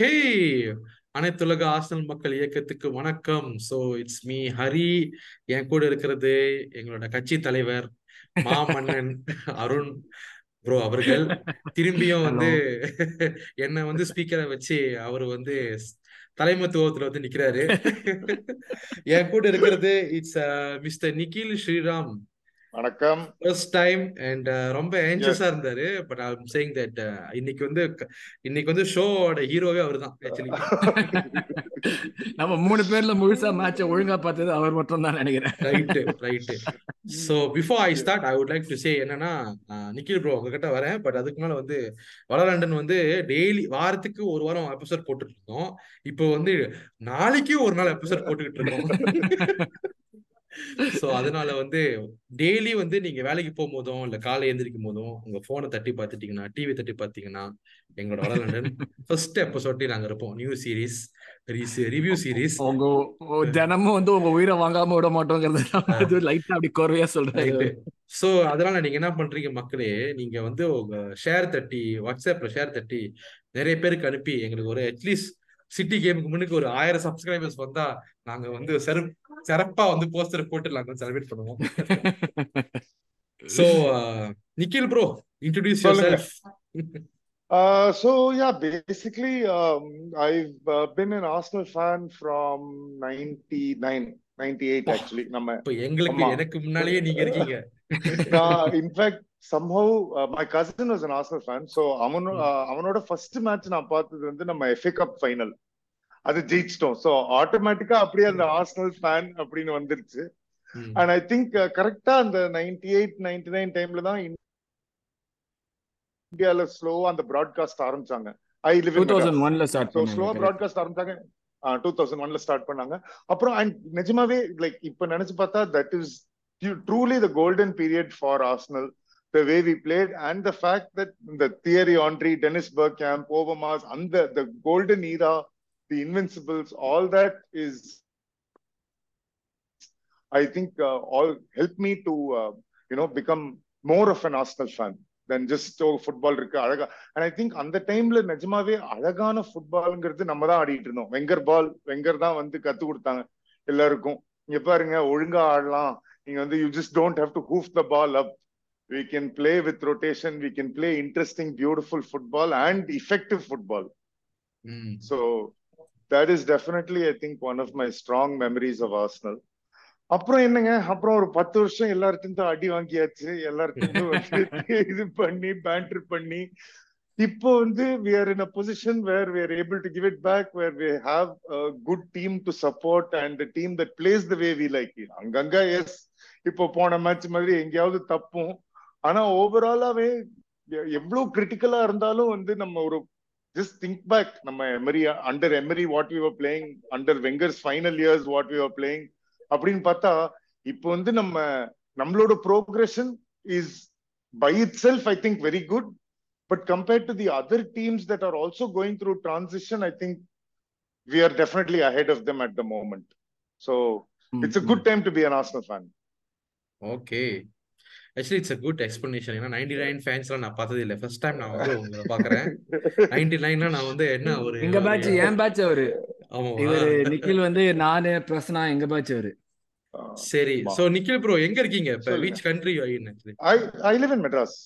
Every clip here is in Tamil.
ஓகே. அனைத்துலக ஆர்சனல் மக்கள் இயக்கத்துக்கு வணக்கம். So it's me Hari. என் கூட இருக்கிறது எங்களோட கட்சி தலைவர் மாமன்னன் அருண் ப்ரோ அவர்கள். திரும்பியும் வந்து என்ன வந்து ஸ்பீக்கரை வச்சு அவர் வந்து தலைமத்துவத்துல வந்து நிக்கிறாரு. என் கூட இருக்கிறது இட்ஸ் மிஸ்டர் நிக்கில் ஸ்ரீராம் வணக்கம். ஃபர்ஸ்ட் டைம் அண்ட் ரொம்ப எஸ் ஆன்சியஸா இருந்தாரு but I am saying that இன்னைக்கு வந்து இன்னைக்கு வந்து ஷோவோட ஹீரோவே அவர்தான் ஆக்சுவலி நம்ம மூணு பேர்ல முழுசா மேட்ச ஒழுங்கா பார்த்தது அவர் மட்டும் தான் நினைக்கிறேன். Right right so before I start I would like to say என்னன்னா நிக்கில் ப்ரோ உங்ககிட்ட வரேன் பட் அதுக்கு மேல வந்து வளரண்டன் வந்து டெய்லி வாரத்துக்கு ஒரு வாரம் எபிசோட் போட்டுட்டு இருக்கோம் இப்போ வந்து நாளைக்கு ஒரு நாள் எபிசோட் போட்டுக்கிட்டு இருக்கோம் ஸோ அதனால வந்து டெய்லி வந்து நீங்க வேலைக்கு போகும்போதும் இல்ல காலை எந்திரிக்கும் போதும் உங்க போனை தட்டி பார்த்துட்டீங்கன்னா டிவி தட்டி பார்த்தீங்கன்னா எங்களோட வளரண்டன் ஃபர்ஸ்ட் எபிசோட்லயே நாங்க இருப்போம். நியூ சீரிஸ் ரிவ்யூ சீரிஸ் உங்க தினமும் வந்து உங்க உயிரை வாங்காம விட மாட்டோங்கிறது லைட்டா அப்படி குறையா அவரு. ஸோ அதனால நீங்க என்ன பண்றீங்க மக்களே நீங்க வந்து உங்க ஷேர் தட்டி வாட்ஸ்அப்ல ஷேர் தட்டி நிறைய பேருக்கு அனுப்பி எங்களுக்கு ஒரு அட்லீஸ்ட் சிட்டி கேமுக்கு முன்னுக்கு ஒரு ஆயிரம் சப்ஸ்கிரைபர்ஸ் வந்தா நாங்க வந்து சிற சிறப்பா வந்து போஸ்டர் போட்டு நாங்க செலிப்ரேட் பண்ணுவோம் so Nikhil bro introduce yourself Uh, so yeah, basically, um, I've uh, been an Arsenal fan from 99, 98 actually. நம்ம இப்போ எங்களுக்கு எனக்கு முன்னாலேயே நீங்க இருக்கீங்க. நான் in fact somehow uh, my cousin was an Arsenal fan, so அவனோ ம், அவனோட ஃபர்ஸ்ட் மேட்ச் நான் பார்த்தது வந்து நம்ம FA கப் ஃபைனல் அது ஜெயிச்சிட்டோம். ஸோ ஆட்டோமேட்டிக்கா அப்படியே அந்த ம், ஆர்சனல் ஃபேன் அப்படின்னு வந்துருச்சு. ம், அண்ட் ஐ திங்க் கரெக்டா அந்த நைன்டி எயிட் நைன்டி நைன் டைம்ல தான் இந்தியால ஸ்லோவா அந்த ப்ராட்காஸ்ட் ஆரம்பிச்சாங்க. ஐ லிவ் ஸோ ஸ்லோவா ப்ராட்காஸ்ட் ஆரம்பிச்சாங்க. டூ தௌசண்ட் ஒன்ல ஸ்டார்ட் பண்ணாங்க. அப்புறம் அண்ட் நிஜமாவே லைக் இப்ப நினைச்சு பார்த்தா that is truly the golden period for Arsenal the way we played and the fact that இந்த Thierry Henry Dennis Bergkamp Overmars அந்த the golden era the invincibles all that is I think uh, all helped me to uh, you know become more of an Arsenal fan than just oh football இருக்கு அழகா. அண்ட் ஐ திங்க் அந்த டைம்ல நிஜமாவே அழகான ஃபுட்பால்ங்கிறது நம்ம தான் ஆடிட்டு இருந்தோம். வெங்கர் பால் வெங்கர் தான் வந்து கத்து கொடுத்தாங்க எல்லாருக்கும். இங்க பாருங்க ஒழுங்கா ஆடலாம். நீங்க வந்து you just don't have to hoof the ball up we can play with rotation we can play interesting beautiful football and effective football ம். so that is definitely i think one of my strong memories of arsenal அப்புறம் என்னங்க அப்புறம் ஒரு பத்து வருஷம் எல்லார்ட்டும் அடி வாங்கியாச்சு எல்லார்ட்டும் இது பண்ணி பேண்டர் பண்ணி இப்போ வந்து we are in a position where we are able to give it back where we have a good team to support and the team that plays the way we like it அங்கங்க எஸ் இப்போ போன மேட்ச் மாதிரி எங்கேயாவது தப்பும் ஆனா ஓவராலாவே எவ்வளவு கிரிட்டிக்கலா இருந்தாலும் வந்து நம்ம ஒரு ஜஸ்ட் திங்க் பேக் நம்ம Emery under Emery what were playing under Wenger's final years what were playing அப்படின்னு பார்த்தா இப்போ வந்து நம்ம நம்மளோட progression is by itself I think very good but compared to the other teams that are also going through transition I think we are definitely ahead of them at the moment so it's a. Good time to be an Arsenal fan okay actually it's a good explanation ஏன்னா நைன்டி நைன் ஃபேன்ஸ்லாம் நான் பார்த்தது இல்லை ஃபர்ஸ்ட் டைம் நான் வந்து உங்களை பார்க்குறேன். நைன்டி நைன்னா நான் வந்து என்ன ஒரு எங்க பேட்ச் என் பேட்ச் அவரு. இவரு நிக்கில் வந்து நானு பிரசனா எங்க பேட்ச் அவரு. சரி. ஆமா. சோ நிக்கில் ப்ரோ எங்க இருக்கீங்க? இப்ப which country I I live in Madras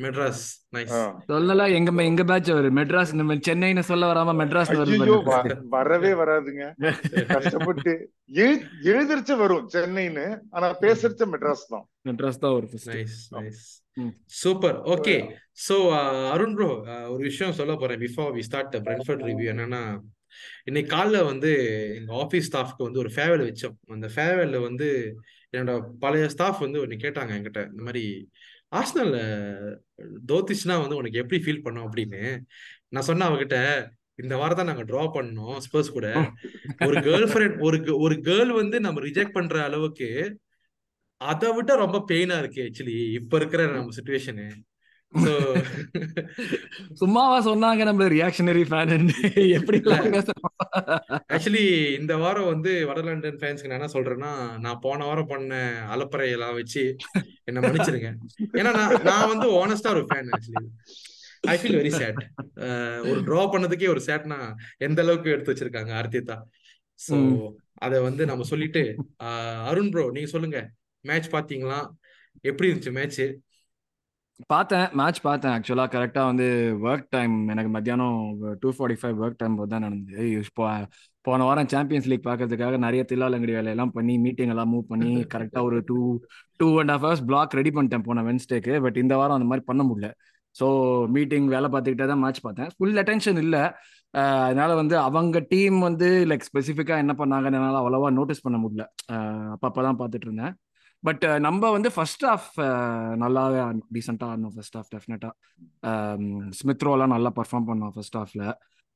Madras nice சொல்லல எங்க எங்க பேட்ச் அவரு? மெட்ராஸ் நம்ம சென்னைன்னு சொல்ல வராம first. வரவே வராதுங்க. கஷ்டப்பட்டு எழு எழுதிருச்ச வரும் சென்னைன்னு ஆனா பேசுறச்ச மெட்ராஸ் தான். மெட்ராஸ் தான் first nice. Super okay so Arun bro ஒரு விஷயம் சொல்ல போறேன் before we start the Brentford review என்னன்னா இன்னைக்கு காலைல வந்து எங்க ஆஃபீஸ் ஸ்டாஃப்க்கு வந்து ஒரு ஃபேர்வெல் வச்சோம். அந்த ஃபேர்வெல்ல வந்து என்னோட பழைய ஸ்டாஃப் வந்து ஒன்று கேட்டாங்க என்கிட்ட. இந்த மாதிரி ஆர்சனல்ல தோத்துச்சுன்னா வந்து உனக்கு எப்படி ஃபீல் பண்ணும் அப்படின்னு நான் சொன்னேன் அவகிட்ட இந்த வாரம் தான் நாங்க டிரா பண்ணோம் ஸ்பர்ஸ் கூட. ஒரு கேர்ள் ஃப்ரெண்ட் ஒரு ஒரு கேர்ள் வந்து நம்ம ரிஜெக்ட் பண்ற அளவுக்கு அதை விட ரொம்ப பெயினா இருக்கு ஆக்சுவலி இப்ப இருக்கிற நம்ம சுச்சுவேஷனு சும்மாவா சொன்னாங்க நம்ம ரியாக்ஷனரி ஃபேன் எப்படி எல்லாம் ஆக்சுவலி இந்த வாரம் வந்து வட லண்டன் ஃபேன்ஸ்க்கு நான் என்ன சொல்றேன்னா நான் போன வாரம் பண்ண அலப்பறையெல்லாம் வச்சு என்ன மன்னிச்சிருங்க. ஏன்னா நான் நான் வந்து ஆனஸ்டா ஒரு fan actually I feel very sad ஒரு டிரா பண்ணதுக்கே ஒரு சேட்னா எந்த அளவுக்கு எடுத்து வச்சிருக்காங்க ஆர்த்திதா. சோ. அத வந்து நம்ம சொல்லிட்டு அருண் ப்ரோ நீங்க சொல்லுங்க. மேட்ச் பாத்தீங்களா எப்படி இருந்துச்சு மேட்ச் பார்த்தேன் மேட்ச் பார்த்தேன். ஆக்சுவலாக கரெக்டாக வந்து ஒர்க் டைம் எனக்கு மத்தியானம் two forty five work time தான் நடந்தது. இப்போ போன வாரம் சாம்பியன்ஸ் லீக் பார்க்கறதுக்காக நிறைய தில்லாலங்கடி வேலையெல்லாம் பண்ணி மீட்டிங் எல்லாம் மூவ் பண்ணி கரெக்டாக ஒரு two two and half hours block ready பண்ணிட்டேன் போன வென்ஸ்டேக்கு பட் இந்த வாரம் அந்த மாதிரி பண்ண முடியல. ஸோ மீட்டிங் வேலை பார்த்துக்கிட்டே தான் மேட்ச் பார்த்தேன். ஃபுல் அட்டென்ஷன் இல்லை. அதனால வந்து அவங்க டீம் வந்து லைக் ஸ்பெசிஃபிக்காக என்ன பண்ணாங்கன்னு என்னால் அவ்வளோவா நோட்டீஸ் பண்ண முடியல. அப்பப்போ தான் பார்த்துட்டு இருந்தேன். பட் நம்ம வந்து ஃபர்ஸ்ட் ஆஃப் நல்லாவே டீசெண்டாக ஆடணும் ஃபர்ஸ்ட் ஆஃப் டெஃபினட்டாக ஸ்மித்ரோலாம் நல்லா பர்ஃபார்ம் பண்ணோம் ஃபர்ஸ்ட் ஆஃப்ல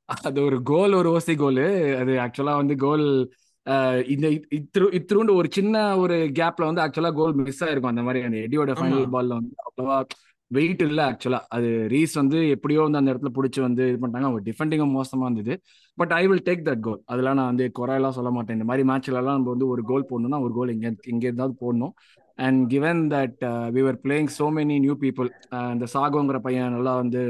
அது ஒரு கோல் ஒரு ஓசி கோல் அது ஆக்சுவலாக வந்து கோல் இந்த இத்ரு இத்ருண்டு ஒரு சின்ன ஒரு கேப்ல வந்து ஆக்சுவலா கோல் மிஸ் ஆயிருக்கும். அந்த மாதிரி அந்த எடியோட ஃபைனல் பால்ல வந்து அவ்வளவா வெயிட் இல்லை ஆக்சுவலாக அது ரீஸ் வந்து எப்படியோ வந்து அந்த இடத்துல பிடிச்சி வந்து இது பண்ணிட்டாங்க. அவங்க டிஃபெண்டிங்கும் மோசமாக இருந்தது. But I will take that goal அதெல்லாம் நான் வந்து குறையெல்லாம் சொல்ல மாட்டேன். இந்த மாதிரி மேட்ச்லலாம் நம்ம வந்து ஒரு கோல் போடணும்னா ஒரு கோல் இங்கே இங்கே இருந்தாவது போடணும். And given that we are playing so many new people இந்த சாகோங்கிற பையன் நல்லா வந்து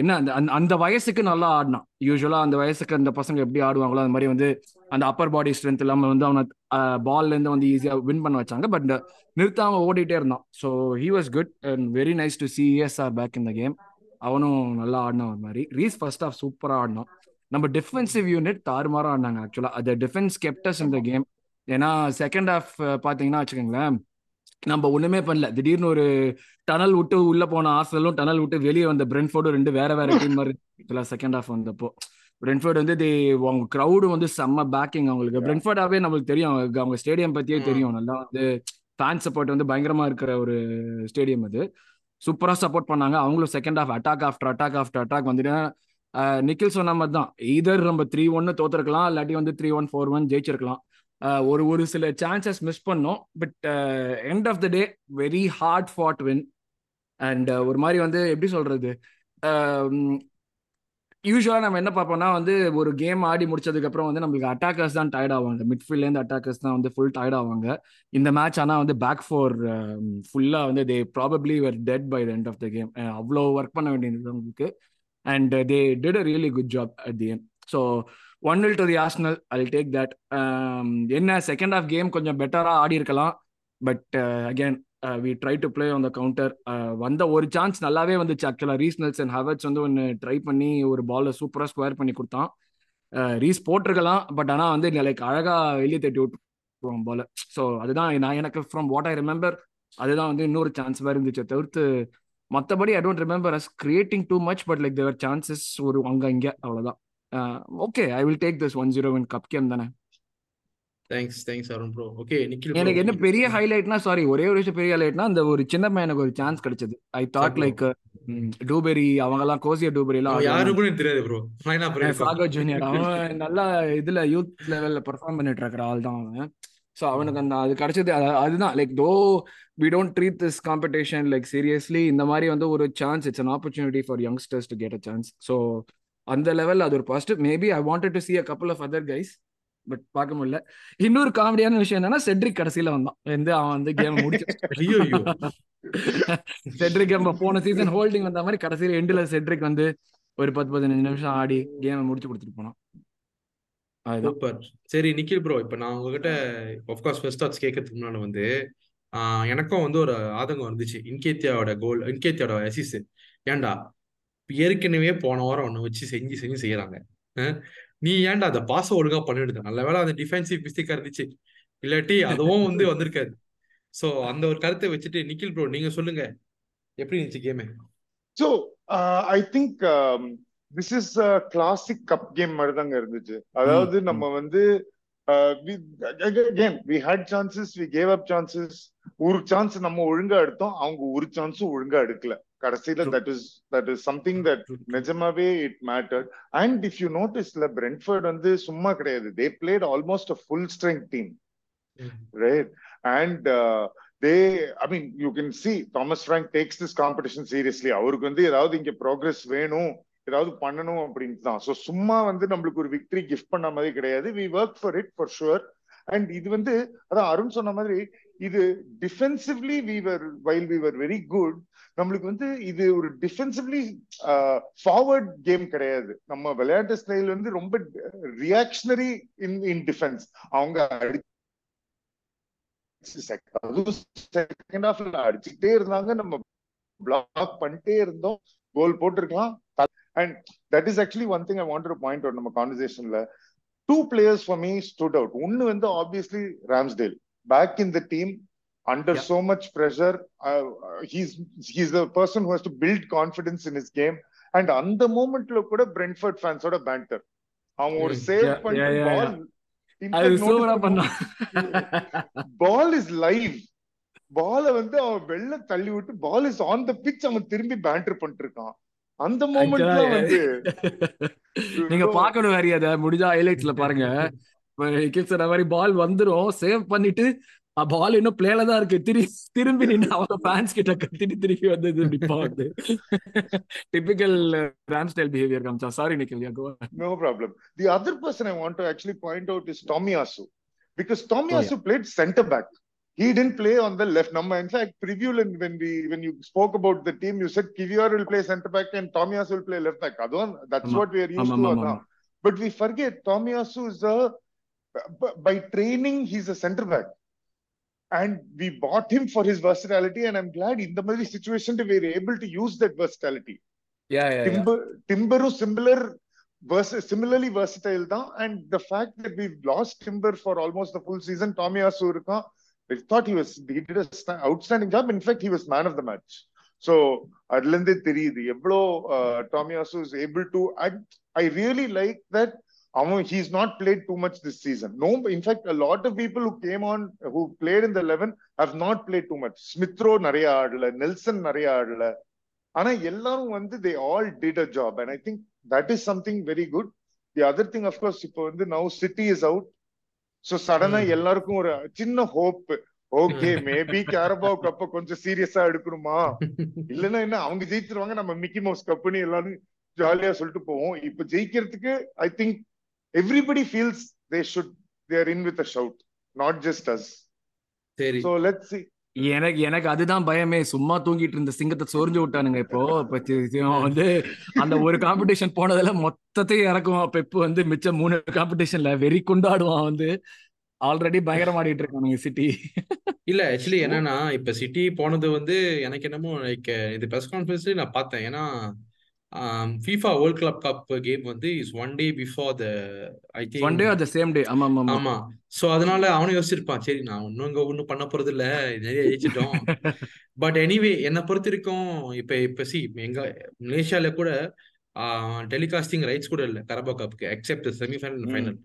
என்ன அந்த அந்த வயசுக்கு நல்லா ஆடினான். யூஸ்வலா அந்த வயசுக்கு அந்த பசங்க எப்படி ஆடுவாங்களோ அந்த மாதிரி வந்து அந்த அப்பர் பாடி ஸ்ட்ரென்த் இல்லாமல் வந்து அவனை பால்ல இருந்து வந்து ஈஸியா வின் பண்ண வச்சாங்க. பட் நிறுத்தாம ஓடிட்டே இருந்தான். So he was good and very nice to see S R back in the game அவனும் நல்லா ஆடினான் ஒரு மாதிரி. ரீஸ் ஃபர்ஸ்ட் ஆஃப் சூப்பரா ஆடினான். நம்ம டிஃபென்சிவ் யூனிட் தாறுமாறா ஆடினாங்க ஆக்சுவலா அது டிஃபென்ஸ் கெப்டஸ் இந்த கேம் ஏன்னா செகண்ட் ஹாஃப் பாத்தீங்கன்னா வச்சுக்கோங்களேன் நம்ம ஒண்ணுமே பண்ணல. திடீர்னு ஒரு டனல் விட்டு உள்ள போன ஆர்சனலும் டனல் விட்டு வெளியே வந்த பிரென்ஃபோர்டும் ரெண்டு வேற வேற டீம் மாதிரி செகண்ட் ஹாஃப் வந்தப்போ. பிரென்ஃபோர்ட் வந்து தி அவங்க க்ரௌடு வந்து செம்ம பேக்கிங் அவங்களுக்கு. பிரென்ஃபோர்டாவே நம்மளுக்கு தெரியும். அவங்க அவங்க ஸ்டேடியம் பத்தியே தெரியும். நல்லா வந்து ஃபேன் சப்போர்ட் வந்து பயங்கரமா இருக்கிற ஒரு ஸ்டேடியம் அது. சூப்பரா சப்போர்ட் பண்ணாங்க. அவங்களும் second half attack after attack after attack வந்துட்டு நிக்கில் சொன்ன மாதிரி தான் இதர் நம்ம த்ரீ ஒன்னு தோத்துருக்கலாம் இல்லாட்டி வந்து த்ரீ ஒன் ஃபோர் ஒன் ஜெயிச்சிருக்கலாம். ஒரு ஒரு சில சான்சஸ் மிஸ் பண்ணோம். But end of the day very hard fought win and ஒரு மாதிரி வந்து எப்படி சொல்றது? யூஸ்வலாக நம்ம என்ன பார்ப்போம்னா வந்து ஒரு கேம் ஆடி முடிச்சதுக்கப்புறம் வந்து நம்மளுக்கு அட்டாக்கர்ஸ் தான் டயர்ட் ஆவாங்க. மிட்ஃபீல்ட்லேருந்து அட்டாக்கர்ஸ் தான் வந்து ஃபுல் டயர்ட் ஆவாங்க. இந்த மேட்ச் ஆனால் வந்து பேக் ஃபோர் ஃபுல்லாக வந்து they probably were dead by the end of the game அவ்வளோ ஒர்க் பண்ண வேண்டியது உங்களுக்கு. And they did a really good job at the end so one nil to the Arsenal I take that என்ன செகண்ட் ஆஃப் கேம் கொஞ்சம் பெட்டராக ஆடி இருக்கலாம். But again we try to play on the counter வந்த ஒரு சான்ஸ் நல்லாவே வந்துச்சு ஆக்சுவலாக ரீஸ்னல்ஸ் அண்ட் ஹவர்ஸ் வந்து ஒன்று ட்ரை பண்ணி ஒரு பாலை சூப்பராக ஸ்கொயர் பண்ணி கொடுத்தான். Uh, ரீஸ் போட்டிருக்கலாம் பட் ஆனால் வந்து லைக் அழகாக வெளியே தட்டி விட்டுருவோம் பால. ஸோ அதுதான் நான் எனக்கு ஃப்ரம் வாட் ஐ ரிமெம்பர் அதுதான் வந்து இன்னொரு சான்ஸ் வேறு இருந்துச்சு. தவிர்த்து மற்றபடி I don't remember us creating too much but like they were chances ஒரு அங்கே இங்கே அவ்வளோதான் okay I will take this one zero win cup game தானே? Thanks thanks Arun bro okay Nikhil எனக்கு என்ன பெரிய ஹைலைட்னா சாரி ஒரே ஒரு விஷயம் பெரிய ஹைலைட்னா அந்த ஒரு சின்ன பையனுக்கு ஒரு சான்ஸ் கிடைச்சது. ஐ தாட் லைக் டூபெரி அவங்க எல்லாம் கோசியா டூபெரி எல்லாம் யாருக்கும் தெரியாது ப்ரோ சாகோ ஜூனியர் அவன் நல்லா இதுல யூத் லெவல்ல பெர்ஃபார்ம் பண்ணிட்டு இருக்கிற ஆள் தான் அவன். ஸோ அவனுக்கு அந்த அது கிடைச்சது அதுதான். Like though we don't treat this competition like seriously இந்த மாதிரி வந்து ஒரு chance it's an opportunity for youngsters to get a chance so அந்த லெவல் அது ஒரு positive maybe I wanted to see a couple of other guys but பார்க்க முடியல. இன்னொரு காமெடியான விஷயம் என்னன்னா செட்ரிக் கடைசியில வந்தான். வந்து அவன் வந்து கேம் முடிச்சு செட்ரிக் நம்ம போன சீசன் ஹோல்டிங் வந்த மாதிரி கடைசியில எண்டில் செட்ரிக் வந்து ஒரு பத்து பதினஞ்சு நிமிஷம் ஆடி கேம் முடிச்சு கொடுத்துட்டு போனான். சூப்பர் சரி நிக்கில் ப்ரோ இப்ப நான் உங்ககிட்ட ஆஃப்கோர்ஸ் ஃபர்ஸ்ட் தாட்ஸ் கேட்கறதுக்கு முன்னாடி வந்து எனக்கும் வந்து ஒரு ஆதங்கம் இருந்துச்சு இன்கேத்தியாவோட கோல் இன்கேத்தியாவோட அசிஸ் ஏன்டா? ஏற்கனவே போன வாரம் ஒன்று வச்சு செஞ்சு செஞ்சு செய்யறாங்க நீ ஏன்டா அந்த பாச ஒழுங்கா பண்ணிடுது நல்ல வேலை அந்த டிஃபென்சிவ் மிஸ்டேக்கா இருந்துச்சு. இல்லாட்டி அதுவும் வந்து வந்திருக்காது. சோ அந்த ஒரு கருத்தை வச்சுட்டு நிக்கில் ப்ரோ நீங்க சொல்லுங்க. எப்படி இருந்துச்சு கேமே so I think this is classic cup game மாதிரி தாங்க இருந்துச்சு. அதாவது நம்ம வந்து we had chances we gave up chances ஒரு சான்ஸ் நம்ம ஒழுங்கா எடுத்தோம் அவங்க ஒரு சான்ஸும் ஒழுங்கா எடுக்கல. கடைசியில that is that is something that நிஜமாவே it matter and if you நோட்டீஸ்ல Brentford வந்து சும்மா கிடையாது. They played almost a full strength team right and they I mean you can see Thomas Frank takes this competition seriously அவருக்கு வந்து ஏதாவது இங்க ப்ராக்ரஸ் வேணும் ஏதாவது பண்ணணும் அப்படின்னு தான். ஸோ சும்மா வந்து நம்மளுக்கு ஒரு விக்டரி கிஃப்ட் பண்ண மாதிரி கிடையாது. We work for it for sure and இது வந்து அதான் அருண் சொன்ன மாதிரி இது defensively we were while we were very good நம்மளுக்கு வந்து இது ஒரு டிஃபென்சிவ்லி ஃபார்வர்ட் கேம் கிடையாது. நம்ம விளையாட்டு ஸ்டைல் வந்து ரொம்ப ரியாக்ஷனரி இன் இன் டிஃபென்ஸ் அவங்க செகண்ட் ஹாஃப்ல அடிச்சுக்கிட்டே இருந்தாங்க. நம்ம பிளாக் பண்ணிட்டே இருந்தோம். கோல் போட்டிருக்கலாம். And that is actually one thing I want to point out நம்ம கான்வர்சேஷன்ல two players for me stood out ஒன்னு வந்து obviously Ramsdale back in the team under Yeah. so much pressure uh, he's he's the person who has to build confidence in his game. And அந்த மூமெண்ட்ல கூட பிரென்ஃபர்ட் ஃபேன்ஸோட பேண்டர் அவன் ஒரு. சேவ் yeah, பால் அது சூப்பரா பண்ணான் பால் இஸ் லைவ் பால வந்து அவன் வெளில தள்ளி விட்டு ball is on the pitch அவன் திரும்பி பேண்டர் பண்ணிட்டு இருக்கான் அந்த மூமெண்ட்ல வந்து நீங்க பாக்கணும் வேற முடிஞ்சா ஹைலைட்ஸ்ல பாருங்க. சொன்ன மாதிரி பால் வந்துரும் சேவ் பண்ணிட்டு பால் இன்னும் பிளேல தான் இருக்கு திரு திரும்பி நின்று அவங்க ஃபேன்ஸ் கிட்ட கத்திட்டு திருப்பி வந்து இது நிப்பா வந்து டிபிக்கல் ராம் ஸ்டைல் பிஹேவியர் காமிச்சா sorry Nikhil yeah go No problem. The other person I want to actually point out is Tomiyasu. Because Tomiyasu played center back. He didn't play on the left. Nama, in fact, preview when we when you spoke about the team, you said Kivior will play center back and Tomiyasu will play left back. Adon, that's Ama. what we are used Ama, to. ama, Adon. ama. But we forget Tomiyasu is a b- by training he's a center back. And we bought him for his versatility, and I'm glad in the Mali situation we were able to use that versatility. Yeah yeah Timber, Timberu similar vers- similarly versatile தான் and the fact that we've lost Timber for almost the full season Tommy Asu இருக்கான் I thought he was he did a sta- outstanding job in fact he was man of the match so அதுல இருந்தே தெரியுது எவ்வளோ டாமி ஆசு is able to I really like that அவன் he's not played too much this season no in fact a lot of people who came on who played in the 11 have not played too much. Smith Rowe நிறைய ஆடல நெல்சன் நிறைய ஆடல. ஆனா எல்லாரும் வந்து they all did a job and I think that is something very good the other thing of course இப்போ வந்து now City is out so சடனா. எல்லாருக்கும் ஒரு சின்ன ஹோப் ஓகே மேபி கேரபாவ் கப்ப கொஞ்சம் சீரியஸா எடுக்கணுமா? இல்லைன்னா என்ன அவங்க ஜெயிச்சிருவாங்க நம்ம மிக்கி மவுஸ் கப்புன்னு எல்லாரும் ஜாலியா சொல்லிட்டு போவோம். இப்ப ஜெயிக்கிறதுக்கு I think everybody feels they should there in with a shout not just us சரி. லெட் சி எனக்கு எனக்கு அதுதான் பயமே. சும்மா தூங்கிட்டு இருந்த சிங்கத்தை சொரிஞ்சு விட்டானுங்க இப்போ. வந்து அந்த ஒரு காம்படிஷன் போனதுல மொத்தத்தையும் இறக்குவான். பெப்பு வந்து மிச்சம் மூணு காம்படிஷன்ல வெறி கொண்டாடுவான் வந்து. ஆல்ரெடி பயங்கரம் ஆடிட்டு இருக்கானுங்க சிட்டி இல்ல ஆக்சுவலி என்னன்னா இப்ப சிட்டி போனது வந்து எனக்கு என்னமோ லைக் இது பிரஸ் கான்ஃபரன்ஸ்லயே நான் பார்த்தேன். ஏன்னா FIFA world club cup game வந்து is one day before the I one day think or the same day ஆமா ஆமா ஆமா. சோ அதனால அவனும் யோசிச்சிருப்பான். சரி நான் ஒன்னும் இங்க ஒன்னும் பண்ண போறது இல்ல நிறைய ஜெயிச்சிட்டோம். பட் எனிவே என்னை பொறுத்த வரைக்கும் இப்ப இப்ப சி எங்க மலேசியால கூட டெலிகாஸ்டிங் ரைட்ஸ் கூட இல்ல. கரபா கப்புக்கு எக்ஸெப்ட் செமிஃபைனல். ஃபைனல்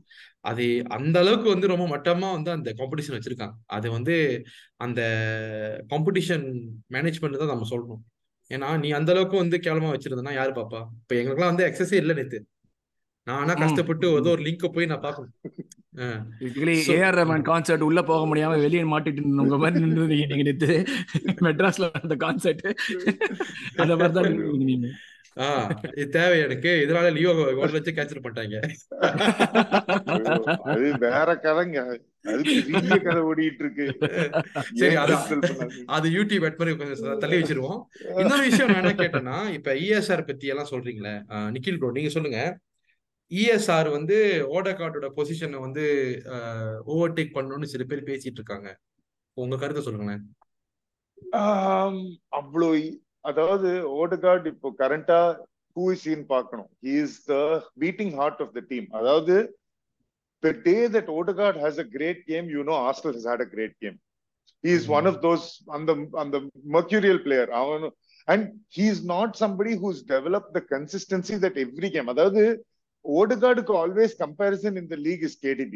அது அந்த அளவுக்கு வந்து ரொம்ப மட்டமா வந்து அந்த காம்படிஷன் வச்சிருக்காங்க. அது வந்து அந்த காம்படிஷன் மேனேஜ்மெண்ட் தான் நம்ம சொல்லணும். ஏன்னா நீ அந்த அளவுக்கு வந்து கேவலமா வச்சிருந்தனா யாரு பாப்பா? இப்ப எங்களுக்குலாம் வந்து எக்ஸஸே இல்ல நேத்து. நான். கஷ்டப்பட்டு ஏதோ ஒரு லிங்க் போய் நான் So- ஏஆர் ரஹ்மான் கான்சர்ட் உள்ள போக முடியாம வெளியே மாட்டிட்டு உங்க மாதிரி நின்று நீங்க நேத்து. மெட்ராஸ்ல அந்த கான்சர்ட் அந்த மாதிரி தான் நின்னுட்டு நீங்க. ஆஹ் இது தேவை எனக்கு. இதனால லியோ கோல் வச்சு கேன்சல் பண்ணிட்டாங்க. அது வேற கதைங்க. அது பெரிய கதை ஓடிட்டு இருக்கு சரி அது யூடியூப் அட் தள்ளி வச்சிருவோம். இன்னொரு விஷயம் நான் என்ன கேட்டேன்னா இப்ப இஎஸ்ஆர் பத்தி எல்லாம் சொல்றீங்களே நிக்கில் ப்ரோ நீங்க சொல்லுங்க. இஎஸ்ஆர் வந்து ஓடகார்டோட பொசிஷனை வந்து ஓவர்டேக் பண்ணணும்னு சில பேர் பேசிட்டு இருக்காங்க. உங்க கருத்தை சொல்லுங்களேன். அவ்வளோ அதாவது ஓடகார்ட் இப்போ கரண்டா ஹூ இஸ் இன் பார்க்கணும் he is the beating heart of the team அதாவது the day that Odegaard has a great game, you know Arsenal has had a great game. He is one of those on the on the mercurial player. அவனு- And he is not somebody who's developed the consistency that every game. அதாவது ஓடகார்டுக்கு always comparison in the league is KDB.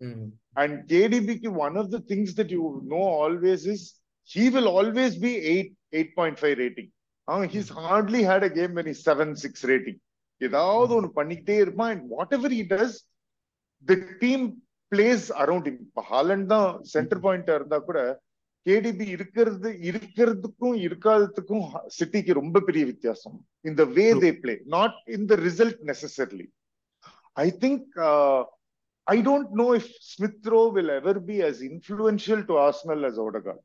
ம் And KDB, ki one of the things that you know always is he will always eight point five rating அவன் he's hardly had a game when seven six rating ஏதாவது ஒன்று பண்ணிக்கிட்டே இருப்பான் and whatever he does the team plays around him இப்போ ஹாலண்ட் தான் சென்டர் பாயிண்டா இருந்தா கூட கேடிபி இருக்கிறது இருக்கிறதுக்கும் இருக்காததுக்கும் சிட்டிக்கு ரொம்ப பெரிய வித்தியாசம் இந்த way they play not in the result necessarily I think I don't know if Smith Rowe will ever be as influential to Arsenal as Odegaard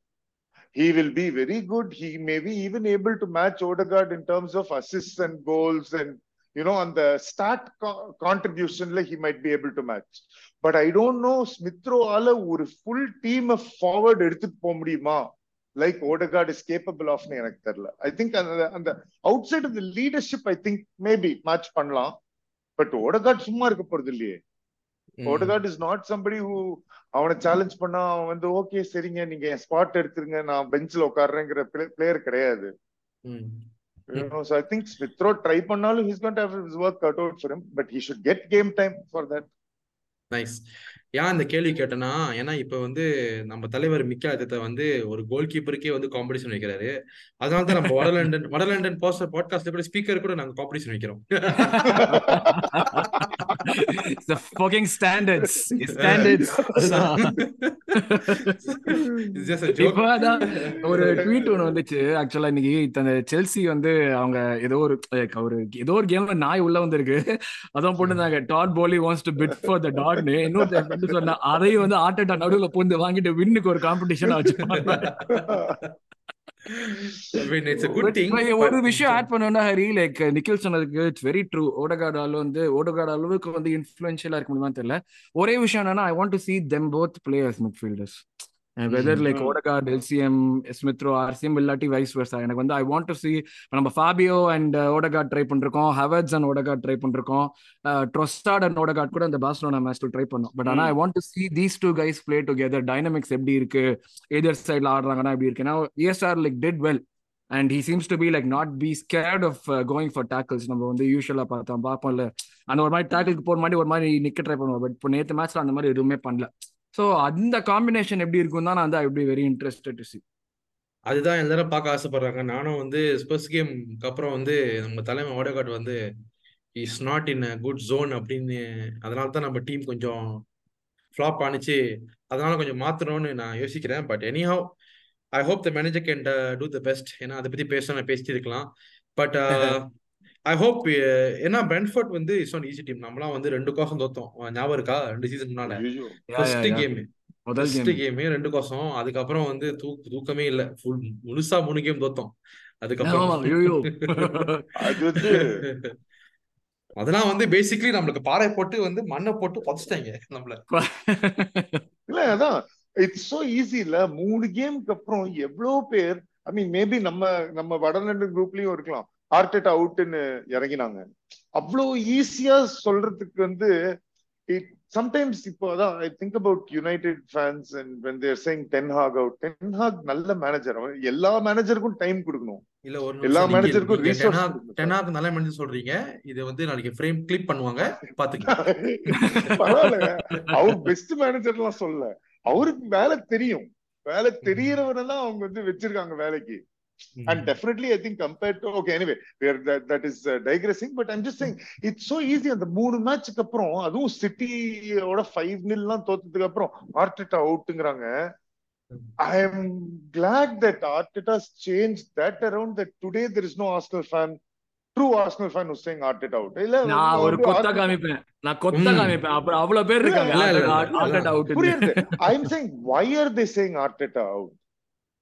he will be very good. He may be even able to match Odegaard in terms of assists and goals and you know on the stat co- contribution like he might be able to match. But I don't know Smithrow ஆல ஒரு full team forward எடுத்துட்டு போக முடியுமா லைக் ஓடகார்ட் இஸ் கேப்பபிள் ஆஃப்னு எனக்கு தெரியல ஐ திங்க் அந்த அந்த outside of the leadership I think maybe match பண்ணலாம் பட் ஓடகார்ட் சும்மா இருக்க போறது இல்லையே ம். Odegaard is not somebody who அவனை சேலஞ்ச் பண்ணா அவன் வந்து ஓகே சரிங்க நீங்க ஸ்பாட் எடுத்துருங்க நான் பெஞ்சில் உட்காடுறேங்கிற பிளேயர் கிடையாது. I think Smithrow try பண்ணாலும் he's going to have his work cut out for him, but he should get game time for that. Nice ஏன் இந்த கேள்வி கேட்டேன்னா ஏன்னா இப்ப வந்து நம்ம தலைவர் மிக்கா ஆதித்த வந்து ஒரு கோல் கீப்பருக்கே வந்து காம்படிஷன் வைக்கிறாரு. அதனால தான் நம்ம வட லண்டன் வட லண்டன் போஸ்டர் பாட்காஸ்ட்ல கூட ஸ்பீக்கர் கூட நாங்க காம்படிஷன் வைக்கிறோம். It's the fucking standards. It's standards. It's just a joke. இப்போ அதான் ஒரு ட்வீட் ஒன்று வந்துச்சு ஆக்சுவலா இன்னைக்கு இந்த செல்சி வந்து அவங்க ஏதோ ஒரு ஒரு ஏதோ ஒரு கேம்ல நாய் உள்ள வந்திருக்கு அதான் போட்டுருந்தாங்க Todd Boehly wants to bid for the டாட்னு இன்னொரு சொன்னா அதையும் வந்து ஆர்டேட்டா நடுவுல பூந்து வாங்கிட்டு வின்னுக்கு ஒரு காம்படிஷன் வச்சு ஒரு விஷயம் ஆட் பண்ணணும்னா ஹரி லைக் நிக்கில் சொன்னதுக்கு இட்ஸ் வெரி ட்ரூ ஓடகார்டு ஆள் வந்து ஓடகார்டு அளவுக்கு வந்து இன்ஃபுளுன்ஷியலா இருக்க முடியுமா தெரியல. ஒரே விஷயம் என்னன்னா I want to see them both players midfielders. Whether like. Odegaard LCM Smith Rowe RCM இல்லாட்டி வைஸ் வர்சா எனக்கு வந்து ஐ வாண்ட் டு சி நம்ம ஃபாபியோ அண்ட் ஓடகார்ட் ட்ரை பண்ணிருக்கோம். ஹவர்ட்ஸ் அண்ட் ஓடகார்ட் ட்ரை பண்ணிருக்கோம். ட்ரொஸ்டாட் அண்ட் ஓடகார்ட் கூட அந்த பாஸ்லோனா மேட்ச்ல ட்ரை பண்ணோம். பட் ஆனா Mm. I want to see these two guys play together dynamics எப்படி இருக்கு? எதர் சைட்ல ஆடுறாங்கன்னா எப்படி இருக்கு? ஏன்னா ESR like did well and he seems to be like not be scared of going for tackles நம்ம வந்து யூஸ்வலா பார்த்தோம். பார்ப்போம்ல. அந்த ஒரு மாதிரி டேக்கிளுக்கு போற மாதிரி ஒரு மாதிரி நிக்க ட்ரை பண்ணுவோம். பட் இப்போ நேற்று மேட்ச்ல அந்த மாதிரி எதுவுமே பண்ணல. ஸோ அந்த காம்பினேஷன் எப்படி இருக்கும் தான் நான் வந்து be very interested to see அதுதான் எல்லாரும் பார்க்க ஆசைப்படுறாங்க. நானும் வந்து ஸ்பர்ஸ் கேம்க்கு அப்புறம் வந்து நம்ம தலைமை ஓடகார்ட் வந்து is not in a good zone அப்படின்னு அதனால தான் நம்ம டீம் கொஞ்சம் ஃப்ளாப் ஆனிச்சு. அதனால கொஞ்சம் மாத்தணும்னு நான் யோசிக்கிறேன். But anyhow I hope the manager can do the best ஏன்னா அதை பத்தி பேச நான் பேசிட்டு இருக்கலாம் பட் ஐ ஹோப் ஏன்னா பிரென்ஃபோர்ட் வந்து இட்ஸ் நாட் ஈஸி டீம் நம்மளாம் வந்து ரெண்டு கோசம் தோத்தோம். ஞாபகம் இருக்கா? ரெண்டு சீசன் முன்னால. ஃபர்ஸ்ட் கேம் ஃபர்ஸ்ட் கேம் ரெண்டு கோசம் அதுக்கப்புறம் வந்து தூக்கு தூக்கமே இல்ல. ஃபுல் முழுசா மூணு கேம் தோத்தோம். அதுக்கப்புறம். ஐயோ அது வந்து அதெல்லாம் வந்து பேசிக்கலி நம்மளுக்கு பாறை போட்டு வந்து மண்ணை போட்டு புதைச்சிட்டாங்க நம்மள. இல்ல அதான். இட்ஸ் சோ ஈஸி இல்ல. மூணு கேமுக்கு அப்புறம் எவ்வளவு பேர் ஐ மீன் மேபி நம்ம நம்ம வடலண்டன் குரூப்லயும் இருக்கலாம். ஆர்டெட் அவுட்னு இறங்கினாங்க. அவ்வளவு ஈஸியா சொல்றதுக்கு வந்து இட் சம்டைம்ஸ் இப்போ அதான் I think about United fans and when they're saying ten Hag out ten Hag நல்ல மேனேஜர் அவன் எல்லா மேனேஜருக்கும் டைம் கொடுக்கணும். இல்ல ஒரு எல்லா மேனேஜருக்கும் டெனாக் கொடுக்கணும். டெனாக் நல்ல மனுஷன் சொல்றீங்க. இது வந்து நாளைக்கு ஃப்ரேம் கிளிப் பண்ணுவாங்க. பரவாயில்ல அவர் பெஸ்ட் மேனேஜர் எல்லாம் சொல்ல அவருக்கு வேலை தெரியும். வேலை தெரியறவரெல்லாம் அவங்க வந்து வச்சிருக்காங்க வேலைக்கு. And definitely i think compared to okay anyway where that, that is uh, digressing but i'm just saying it's so easy அந்த மூணு மேட்ச்க்கு அப்புறம் அதுவும் சிட்டியோட ஃபைவ் நில் எல்லாம் தோத்ததுக்கு அப்புறம் ஆர்டெட்டா அவுட்டுங்கிறாங்க I am glad that Arteta's changed that around that today there is no Arsenal fan, true Arsenal fan who's saying Arteta out. இல்ல நான் ஒரு கொத்தா காமிப்பேன் நான் கொத்தா. காமிப்பேன் அப்புறம் அவ்வளவு பேர் இருக்காங்க இல்ல. அவுட் புரியுது I'm saying why are they saying Arteta out? இல்ல I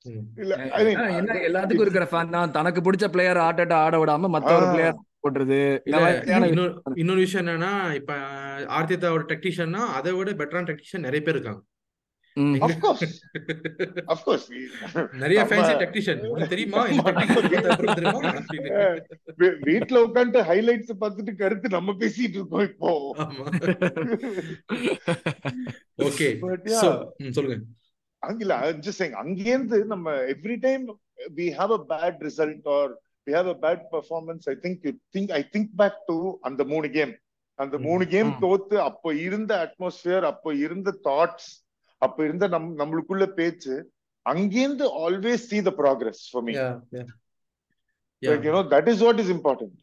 எல்லாத்துக்கும் இருக்கிற ஃபேன் தான். தனக்கு பிடிச்ச பிளேயர் ஆட்டட்ட ஆட விடாம மத்த ஒரு. பிளேயர் போடுறது. இன்னொரு விஷயம். என்னன்னா இப்ப ஆர்த்திதாவோட டெக்னீஷியன்னா அதை விட பெட்டரான டெக்னீஷியன் நிறைய பேர் இருக்காங்க. ம். of course. Of course. நிறைய ஃபேன்சி டெக்னீஷியன் உங்களுக்கு தெரியுமா? வீட்ல உட்காந்து ஹைலைட்ஸ் பார்த்துட்டு கருத்து நம்ம பேசிட்டு இருக்கோம் இப்போ. ஓகே. சொல்லுங்க. I'm just saying அங்கேருந்து நம்ம every time we have a bad result or we have a bad performance I think you think I think back to அந்த மூணு கேம் அந்த ம். மூணு கேம் ம். தோத்து அப்போ இருந்த அட்மாஸ்பியர் அப்போ இருந்த தாட்ஸ் அப்போ இருந்த நம் நம்மளுக்குள்ள பேச்சு அங்கேருந்து always see the progress for me Yeah, yeah. like you Yeah. know that is what is important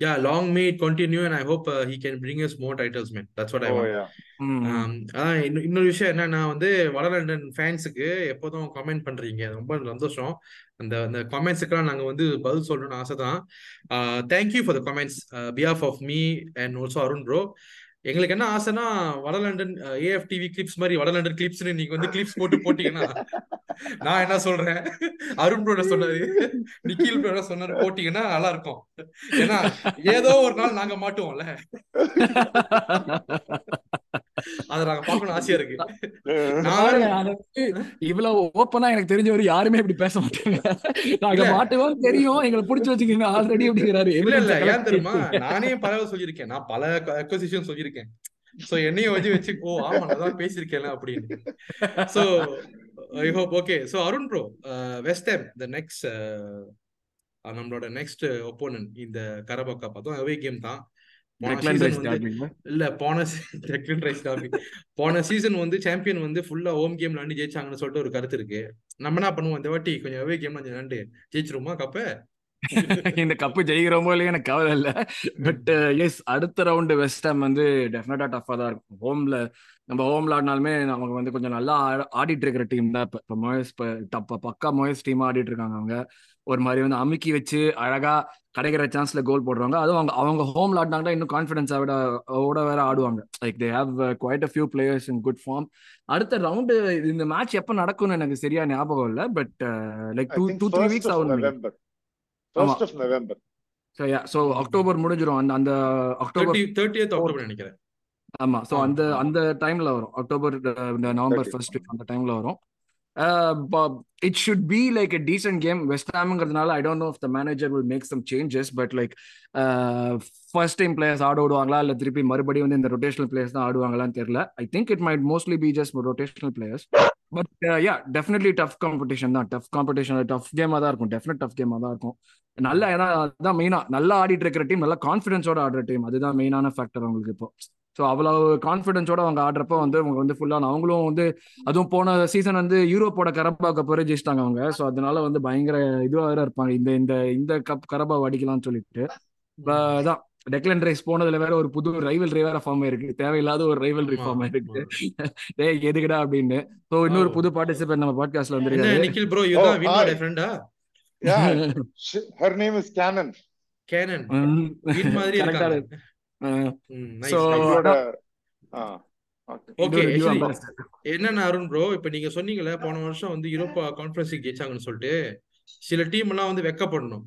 Yeah, long may it continue and I hope uh, he can bring us more titles, man. That's what I oh want. yeah ம். Um, இன்னொரு விஷயம் என்னன்னா வந்து வடலண்டன் ஃபேன்ஸுக்கு எப்போதும் கமெண்ட் பண்றீங்க ரொம்ப சந்தோஷம் அந்த அந்த கமெண்ட்ஸுக்கெல்லாம் நாங்க வந்து பதில் சொல்லணும்னு ஆசை தான் thank you for the comments behalf of me and also Arun bro எங்களுக்கு என்ன ஆசைன்னா வட லண்டன் ஏஎஃப் டிவி கிளிப்ஸ் மாதிரி வட லண்டன் கிளிப்ஸ்னு நீங்க வந்து கிளிப்ஸ் போட்டு போட்டீங்கன்னா நான் என்ன சொல்றேன்? அருண் ப்ரோ என்ன சொன்னாரு நிக்கில் ப்ரோ என்ன சொன்னாரு போட்டீங்கன்னா நல்லா இருக்கும் ஏன்னா ஏதோ ஒரு நாள் நாங்க மாட்டுவோம்ல. அத நாங்க பார்க்கணும் ஆசையா இருக்கு. இவ்வளவு ஓப்பனா எனக்கு தெரிஞ்சவர் யாருமே இப்படி பேச மாட்டாங்க. நாங்க. மாட்டுவோம் தெரியும் எங்களை புடிச்சு வச்சுக்கீங்க ஆல்ரெடி அப்படிங்கிறாரு. இல்ல இல்ல. ஏன் தெரியுமா? நானே பல சொல்லியிருக்கேன். நான் பல அக்வசிஷன் சொல்லியிருக்கேன். சோ என்னையும் வச்சு வச்சு ஓ ஆமா நான் தான் பேசியிருக்கேன்ல அப்படின்னு. So I hope okay so Arun bro West Ham the next நம்மளோட நெக்ஸ்ட் ஒப்போனன்ட் இந்த கரபா கப் அதுவும் அவே கேம் தான். இல்ல போன போன சீசன் வந்து சாம்பியன் வந்து ஃபுல்லா ஹோம் கேம் விளாண்டு ஜெயிச்சாங்கன்னு சொல்லிட்டு ஒரு கருத்து இருக்கு. நம்ம என்ன பண்ணுவோம்? இந்த வாட்டி கொஞ்சம் அவே கேம் விளாண்டு ஜெயிச்சிருமா கப்ப? இந்த கப்பு ஜெயிக்கிறோமோ இல்லையா எனக்கு கவலை இல்ல. பட் எஸ் அடுத்த ரவுண்டு வெஸ்ட் ஹாம் வந்து டெஃபினட்டா டஃபா தான் இருக்கும். ஹோம்ல நம்ம ஹோம்ல ஆடினாலுமே நமக்கு வந்து கொஞ்சம் நல்லா ஆட- ஆடிட்டு இருக்கிற டீம் தான் இப்போ. இப்போ மோயஸ் இப்போ டப்ப பக்கா மோயஸ் டீமா ஆடிட்டு இருக்காங்க அவங்க. ஒரு மாதிரி வந்து அமுக்கி வச்சு அழகா கிடைக்கிற சான்ஸ்ல கோல் போடுறாங்க அதுவும் அவங்க அவங்க ஹோம்ல ஆடினாங்கன்னா இன்னும் கான்ஃபிடன்ஸா விட ஓட வேற ஆடுவாங்க. Like they have quite a few players in good form அடுத்த ரவுண்டு இந்த மேட்ச் எப்போ நடக்கும்னு எனக்கு சரியா ஞாபகம் இல்லை. But like two two three weeks ஆகும் First of November. So October முடிஞ்சிரும். அந்த அந்த அக்டோபர் தேர்ட்டி தேர்ட்டியத் அக்டோபர் நினைக்கிறேன். ஆமா ஸோ ஆ, அந்த. அந்த டைம்ல வரும். October November 30. ஃபர்ஸ்ட் அந்த டைம்ல வரும். It should be like a decent game West ஹாம்ங்கிறதுனால I don't know if the manager will make some changes but like first time players ஆட விடுவாங்களா? இல்லை திருப்பி மறுபடியும் வந்து இந்த ரொட்டேஷனல் பிளேயர்ஸ் தான் ஆடுவாங்களான்னு தெரியல. I think it might mostly be just rotational players but yeah definitely tough competition தான். டஃப் காம்படிஷன் டஃப் கேமாக தான் இருக்கும். டெஃபினட் டஃப் கேமாக தான் இருக்கும். நல்லா ஏன்னா அதுதான் மெயினா நல்லா ஆடிட்டு இருக்கிற டீம் நல்லா கான்ஃபிடன்ஸோட ஆடுற டீம் அதுதான் மெயினான ஃபேக்டர் அவங்களுக்கு இப்போ. ஸோ அவ்வளவு கான்ஃபிடன்ஸோட அவங்க ஆடுறப்ப வந்து அவங்க வந்து ஃபுல்லாக அவங்களும் வந்து அதுவும் போன சீசன் வந்து யூரோப்போட கரபா கப் வரை ஜெயிச்சிட்டாங்க அவங்க. ஸோ அதனால வந்து பயங்கர இதுவாக இருப்பாங்க. இந்த இந்த இந்த கப் கரபா அடிக்கலாம்னு சொல்லிட்டு. அதான். டெக்லன் ரைஸ் போனதுல வேற ஒரு புது ரைவல் வேற ஃபார்ம் ஆயிருக்கு தேவையில்லாத ஒரு ரைவல் ஃபார்ம் ஆயிருக்கு ஆமா. டேய் எதுக்குடா அப்படின்னு ஸோ இன்னொரு. புது பார்ட்டிசிபென்ட் நம்ம பாட்காஸ்ட்ல என்ன வந்திருக்காரு நிக்கில் ப்ரோ Oh, வின்னோட hi. ஃப்ரெண்டா her name is Canon. Canon ம். வின் மாதிரி இருக்காங்க இருக்கு. okay. ஓகே. என்னன்னா அருண் ப்ரோ இப்ப நீங்க சொன்னீங்கல்ல போன வருஷம் வந்து யூரோப்பா கான்ஃபரன்ஸ் ஜெயிச்சாங்கன்னு சொல்லிட்டு சில டீம் எல்லாம் வந்து வெக்கப்படணும்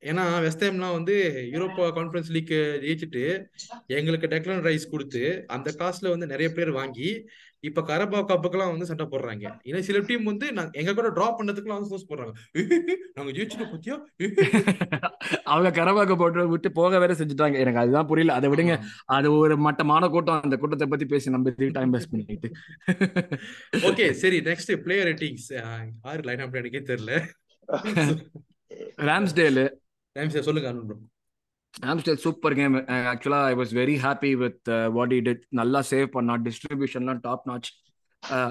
ஏன்னா வெஸ்ட் ஹாம்லாம் வந்து யூரோப்பா கான்ஃபரன்ஸ் லீக் ஜெயிச்சுட்டு எங்களுக்கு டெக்லன் ரைஸ் கொடுத்து அந்த காசுல வந்து நிறைய பேர் வாங்கி இப்ப கரபா கப்புக்கெல்லாம் வந்து சண்டை போடுறாங்க. ஏன்னா சில டீம் வந்து எங்க கூட டிராப் பண்ணதுக்குலாம் வந்து ஃபோர்ஸ் போடுறாங்க. நாங்க ஜெயிச்சுட்டு பத்தியா? அவங்க கரபாக்க போட்டு விட்டு போக வேற செஞ்சுட்டாங்க. எனக்கு அதுதான் புரியல. அதை விடுங்க. அது ஒரு மட்டமான கூட்டம். அந்த கூட்டத்தை பத்தி பேசி நம்ம டைம் வேஸ்ட் பண்ணிட்டு. ஓகே சரி நெக்ஸ்ட் பிளேயர் ரேட்டிங்ஸ் யாரு லைன் அப் எனக்கே தெரியல. ராம்ஸ்டேல் சொல்லுங்க bro super game actually I was very happy with what he did நல்லா சேவ் பண்ணா டிஸ்ட்ரிபியூஷன்லாம் டாப் நாச்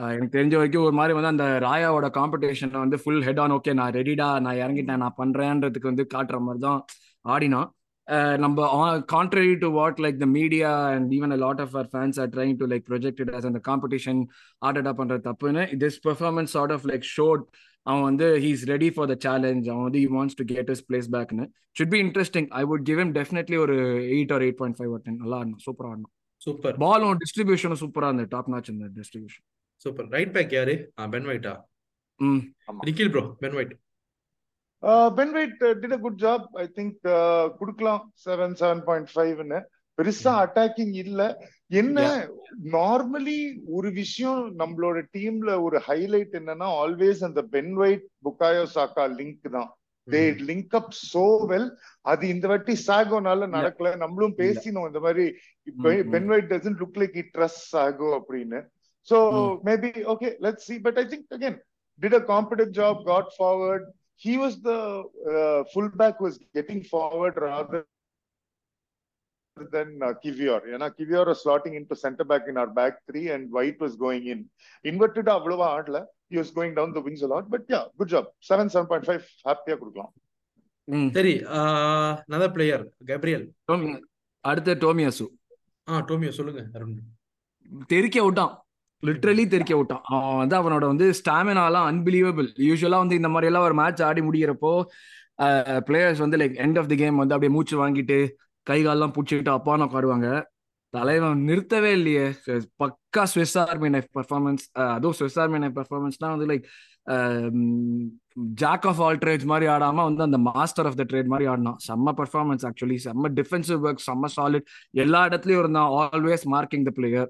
எனக்கு தெரிஞ்ச வரைக்கும் ஒரு மாதிரி வந்து அந்த ராயாவோட காம்படிஷன் வந்து ஃபுல் ஹெட் ஆன் ஓகே நான் ரெடிடா நான் இறங்கிட்டேன் நான் பண்றேன்றதுக்கு வந்து காட்டுற மாதிரி தான் ஆடினான். Uh, நம்ம contrary to what like the media and even a lot of our fans are trying to like projected as அந்த காம்படிஷன் ஆர்டடா பண்ற தப்புன்னு. This performance sort of like showed அவன் வந்து he's ready for the challenge அவன் வந்து he wants to get his place பேக்னு should be interesting I would give him definitely ஒரு eight or eight point five or ten நல்லா ஆடணும். சூப்பராக ஆடணும். சூப்பர் பாலும் டிஸ்ட்ரிபியூஷனும் சூப்பராக இருந்தது. டாப் நாச் இந்த டிஸ்ட்ரிபியூஷன் சூப்பர் ரைட் பேக் யாரு? பென் ஒயிட்டா ம். Nikhil bro Ben White. uh, did a good job. I think uh, குடுக்கலாம். செவன் செவன் பாயிண்ட் ஃபைவ்னு பெருசா அட்டாக்கிங் இல்ல. என்ன நார்மலி ஒரு விஷயம் நம்மளோட டீம்ல ஒரு ஹைலைட் என்னன்னா ஆல்வேஸ் அந்த பென் ஒயிட் புக்காயோ சாக்கா லிங்க் தான். They link up so well அது இந்த வாட்டி சாகோனால நடக்கல. நம்மளும் பேசினோம் இந்த மாதிரி Ben White doesn't look like it trusts Saka அப்படின்னு. So maybe okay let see but I think again did a competent job got forward. He was the uh, fullback was getting forward rather than uh, Kivior. ஏன்னா Kivior was slotting into center back in our back three and White was going in. Inverted அவ்வளவா ஆடல. He was going down the wings a lot but yeah good job. 7 7.5 ஹாப்பியா கொடுக்கலாம். சரி நல்ல பிளேயர் கேப்ரியல் அடுத்து டோமியாசு. ஆ டோமியோ சொல்லுங்க அருண். தெறிக்க விட்டான் லிட்ரலி தெறிக்க விட்டான் அவன் வந்து அவனோட வந்து ஸ்டாமினாலாம் அன்பிலீவபிள் யூஸ்வலா வந்து இந்த மாதிரி எல்லாம் ஒரு மேட்ச் ஆடி முடிகிறப்போ பிளேயர்ஸ் வந்து like end of the game வந்து அப்படியே மூச்சு வாங்கிட்டு கை காலெல்லாம் பிடிச்சிக்கிட்டு அப்பான்னு உட்காருவாங்க. தலைவன் நிறுத்தவே இல்லையே. பக்கா ஸ்விஸ் ஆர்மி நைஃப் பர்ஃபார்மன்ஸ் அதுவும் ஸ்விஸ் ஆர்மி நைஃப் பர்ஃபார்மன்ஸ்னா வந்து like jack of all trades மாதிரி ஆடாம வந்து அந்த மாஸ்டர் ஆஃப் த ட்ரேட் மாதிரி ஆடினான். செம்ம பர்ஃபார்மன்ஸ் ஆக்சுவலி செம்ம டிஃபென்சிவ் ஒர்க் செம்ம சாலிட் எல்லா இடத்துலயும் இருந்தான். Always marking the player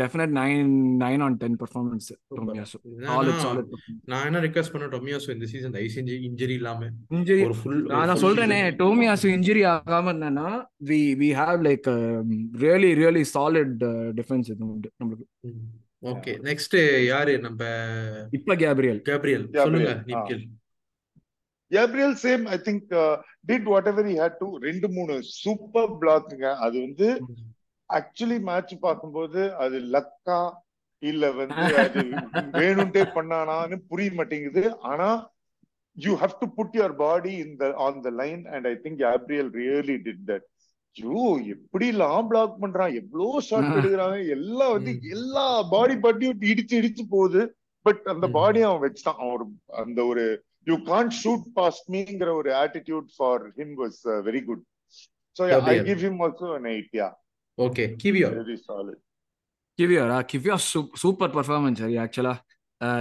definite nine nine on ten performance Tomiyasu solid solid நான் என்ன ரிக்வெஸ்ட் பண்ண டொமியாசோ இந்த சீசன் தயவு செஞ்சு இன்ஜுரி இல்லாம. இன்ஜுரி ஒரு ஃபுல் நான் சொல்றேனே டோமியாசு இன்ஜுரி ஆகாம என்னன்னா we we have like really really solid defence இது உண்டு நம்மளுக்கு. ஓகே நெக்ஸ்ட் யாரு? நம்ம இப்ப கேப்ரியல். கேப்ரியல். Gabriel, சொல்லுங்க. Nikhil. Gabriel same I think uh, did whatever he had to. ரெண்டு மூணு சூப்பர் பிளாக்குங்க அது வந்து ஆக்சுவலி மேட்ச் பார்க்கும்போது அது லக்கா இல்ல வந்து அது வேணும்ட்டே பண்ணானான்னு புரிய மாட்டேங்குது. ஆனா you have to put your body in the on the line and I think Gabriel really did that ஐயோ எப்படி எல்லாம் பிளாக் பண்றான்? எவ்வளவு ஷாட் எடுக்கிறாங்க எல்லாம் வந்து. எல்லா பாடி பாட்டியும் இடிச்சு இடிச்சு போகுது. பட் அந்த. பாடி அவன் வச்சுட்டான். அவன் ஒரு அந்த ஒரு யூ கான்ட் ஷூட் பாஸ்ட் மீங்கிற ஒரு attitude for him was very good so I. Give him also an eight yeah. Okay Kiwior very solid. கிவியரா கிவியா சூப்பர் பர்ஃபார்மன்ஸ் சரி ஆக்சுவலா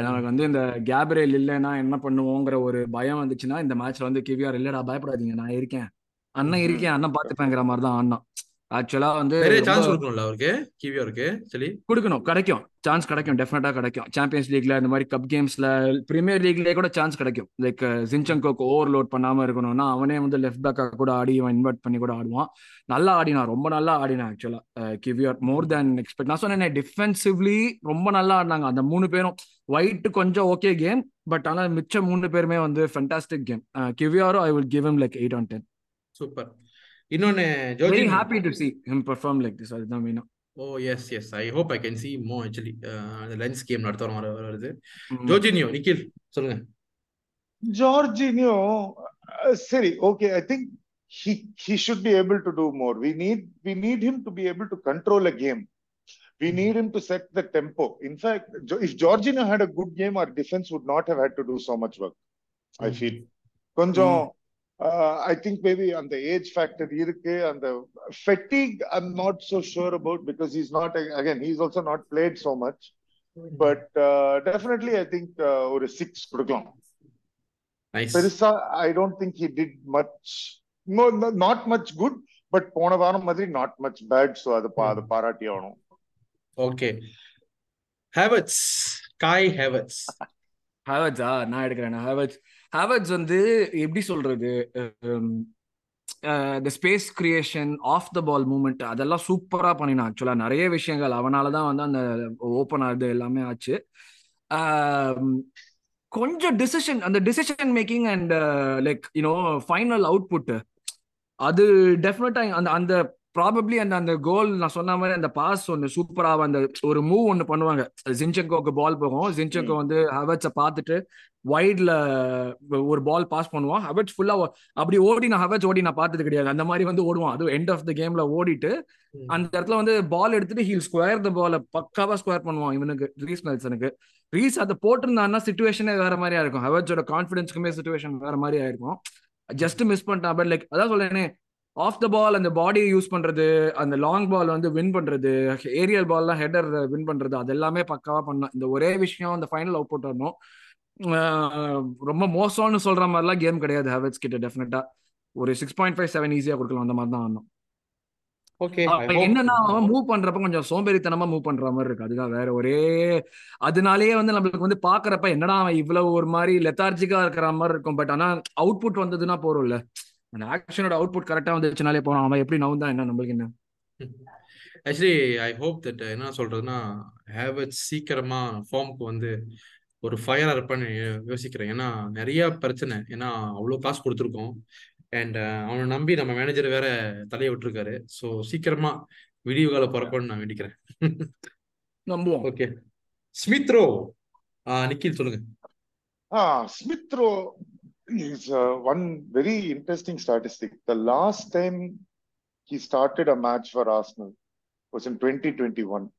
நமக்கு வந்து இந்த கேப்ரியல் இல்லைன்னா என்ன பண்ணுவோங்கிற ஒரு பயம் வந்துச்சுன்னா இந்த மேட்ச்ல வந்து கிவியார் இல்லடா பயப்படாதீங்க. நான் இருக்கேன். அண்ணன். இருக்கேன் அண்ணன் பாத்துப்பேங்கிற மாதிரி தான் ஆடினான் ஆக்சுவலா வந்து நிறைய சான்ஸ் கொடுக்கணும்ல அவருக்கு? கிவியோருக்கு சரி கொடுக்கணும். கிடைக்கும். சான்ஸ் கிடைக்கும். டெஃபினட்டா கிடைக்கும். சாம்பியன்ஸ் லீக்ல இந்த மாதிரி கப் கேம்ஸ்ல பிரீமியர் லீக்லயே கூட சான்ஸ் கிடைக்கும். லைக் ஜின்சங்கோக்கு ஓவர்லோட் பண்ணாம இருக்கணும்னா அவனே வந்து லெஃப்ட் பேக்கா கூட ஆடி இவன் இன்வெர்ட் பண்ணி கூட ஆடுவான். நல்லா ஆடினான். ரொம்ப நல்லா ஆடினான் ஆக்சுவலா கிவியர் மோர் தேன் எக்ஸ்பெக்ட் நான் சொன்னேன் டிஃபென்சிவ்லி ரொம்ப நல்லா ஆடினாங்க. அந்த மூணு பேரும் ஒயிட் கொஞ்சம் ஓகே கேம் பட் ஆனா மிச்ச மூணு பேருமே வந்து fantastic game கிவியாரும் I will give him like eight on ten super இன்னொன்னு very Georginio happy to see him perform like this அதுதான் மெயினா oh yes yes I hope I can see more actually அந்த லென்ஸ் கேம் நடத்துறோம் வர வர வருது ம். ஜோர்ஜினியோ நிக்கில் சொல்லுங்க Jorginho, uh, Siri, okay, I think he he should be able to do more. We need we need him to be able to control a game. We need him to set the tempo. In fact, Jo- if Jorginho had a good game, our defense would not have had to do so much work. I Mm. feel. கொஞ்சம் ஐ திங்க் மேபி அந்த ஏஜ் ஃபேக்டர் இருக்கு. அந்த fatigue I'm not so sure about because is not again he's also not played so much but definitely I think ஒரு சிக்ஸ் கொடுக்கலாம். பெருசா I don't think he did much not much good but போன வாரம் மாதிரி நாட் மச் பேட் ஸோ அதை பா- அதை பாராட்டி ஆகணும். ஓகே ஹேவட்ஸ் காய் ஹேவட்ஸ் ஹேவர்ட்ஸா நான் எடுக்கிறேன். ஹேவர்ட்ஸ் ஹாவர்ட்ஸ் வந்து எப்படி சொல்றது? The space creation of the ball movement அதெல்லாம் சூப்பராக பண்ணினான் ஆக்சுவலாக நிறைய விஷயங்கள். அவனால தான் வந்து அந்த ஓப்பன் ஆகுது எல்லாமே ஆச்சு. கொஞ்சம் டிசிஷன் அந்த decision making and like you know final output அது டெஃபினட்டா அந்த அந்த ப்ராபப்ளி அந்த அந்த கோல் நான் சொன்ன மாதிரி அந்த பாஸ் ஒன்று சூப்பரா அந்த ஒரு மூவ் ஒன்று பண்ணுவாங்க. ஜின்செங்கோக்கு பால் போகும். ஜின்செங்கோ வந்து ஹவர்ட்ஸை பார்த்துட்டு வைட்ல ஒரு பால் பாஸ் பண்ணுவான். ஹவர்ட்ஸ் ஃபுல்லா அப்படி ஓடி நான் ஹவர்ட்ஸ் ஓடி நான் பார்த்தது கிடையாது. அந்த மாதிரி வந்து ஓடுவான். அது எண்ட் ஆஃப் த கேம்ல ஓடிட்டு அந்த இடத்துல வந்து பால் எடுத்துட்டு ஹீல் ஸ்கொயர் த பால பக்காவா ஸ்கொயர் பண்ணுவான் இவனுக்கு ரீஸ் நெல்சனுக்கு ரீஸ் அதை போட்டிருந்தான்னா சுச்சுவேஷனே வேற மாதிரியா இருக்கும். ஹவர்ட்ஸோட கான்ஃபிடன்ஸ்க்குமே சுச்சுவேஷன் வேற மாதிரியா இருக்கும். ஜஸ்ட் மிஸ் பண்ணிட்டான். பட் லைக் அதான் சொல்றேனே ஆஃப் த பால் அந்த பாடியை யூஸ் பண்றது அந்த லாங் பால் வந்து வின் பண்றது ஏரியல் பால்லாம் ஹெடர் வின் பண்றது அது எல்லாமே பக்காவா பண்ணான் இந்த ஒரே விஷயம் அந்த ஃபைனல் அவுட் புட் வரணும். ரொம்ப மோசம்னு சொல்ற மாதிரிலாம் கேம் கிடையாது ஹேவர்ட்ஸ் கிட்ட டெஃபினட்டா ஒரு சிக்ஸ் பாயிண்ட் ஃபைவ் செவன் ஈஸியா கொடுக்கலாம் அந்த மாதிரி தான் அவன் என்னன்னா அவன் மூவ் பண்றப்ப கொஞ்சம் சோம்பேறித்தனமா மூவ் பண்ற மாதிரி இருக்கு. அதுதான் வேற ஒரே அதனாலேயே வந்து நம்மளுக்கு வந்து பாக்குறப்ப என்னடா அவன் இவ்வளவு ஒரு மாதிரி லெத்தார்ஜிக்கா இருக்கிற மாதிரி இருக்கும். பட் ஆனா அவுட்புட் வந்ததுன்னா போறோம்ல. அந்த ஆக்ஷனோட அவுட்புட் கரெக்டா வந்துச்சுனாலே போறோம் அவன் எப்படி நவுந்தா என்ன நம்மளுக்கு என்ன? ஆக்சுவலி ஐ ஹோப் தட் என்ன சொல்றதுன்னா ஹேவட்ஸ் சீக்கிரமா ஃபார்முக்கு வந்து ஒரு ஃபயரா இருப்பான்னு யோசிக்கிறேன். ஏன்னா நிறைய பிரச்சனை. ஏன்னா அவ்வளோ காசு கொடுத்துருக்கோம். அண்ட் அவனை நம்பி நம்ம மேனேஜர் வேற தலையை விட்டுருக்காரு. ஸோ சீக்கிரமா விடிவு கால பிறக்கணும்னு நான் வேண்டிக்கிறேன். நம்புவோம். ஓகே ஸ்மித்ரோ நிக்கில் சொல்லுங்க. Rowe is uh, one very interesting statistic. The last time he started a match for Arsenal was in 2021.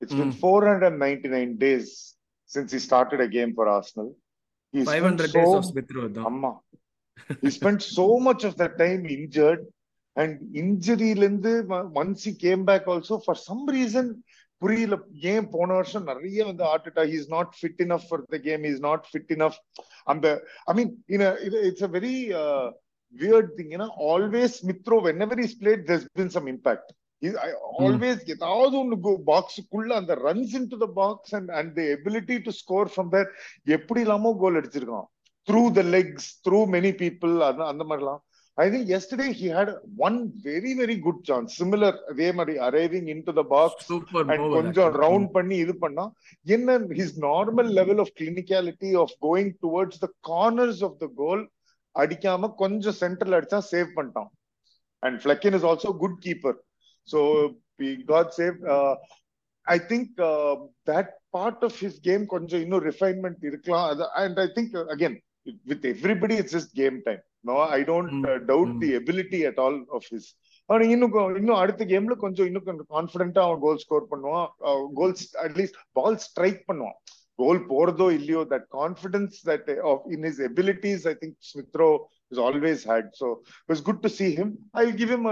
It's mm. been hmm. 499 days since he started a game for Arsenal. 500 so, days of Smith Road. Amma, he spent so much of that time injured. And injury, once he came back also, for some reason, புரியல. ஏன் போன வருஷம் நிறைய வந்து Arteta is not fit enough for the game is not fit enough அந்த I mean it's a very weird thing ஏன்னா always Smith Rowe whenever is played there's been some impact always ஏதாவது ஒன்று பாக்ஸுக்குள்ள அந்த runs into the box and and the ability to score from there எப்படி இல்லாமோ goal அடிச்சிருக்கான்? Through the legs through many people அந்த அந்த மாதிரிலாம். I think yesterday he had one very very good chance similar அதே மாதிரி arriving into the box super and கொஞ்சம் ரவுண்ட் பண்ணி இது பண்ணா என்ன his normal level of clinicality of going towards the corners of the goal அடிக்காம கொஞ்சம் சென்டர்ல அடிச்சா சேவ் பண்ணிட்டான். And Flekken is also good keeper so got save I think that part of his game கொஞ்சம் இன்னும் ரிஃபைன்மெண்ட் இருக்கலாம். And I think again with everybody it's just game time no I don't doubt the ability at all of his அவன் இன்னும் இன்னும் அடுத்த கேம்ல கொஞ்சம் இன்னும் கொஞ்சம் கான்பிடண்டா அவன் கோல் ஸ்கோர் பண்ணுவான். Goals at least ball strike பண்ணுவான். கோல் போறதோ இல்லையோ that confidence that in his abilities I think Smith Rowe is always had so it was good to see him I give him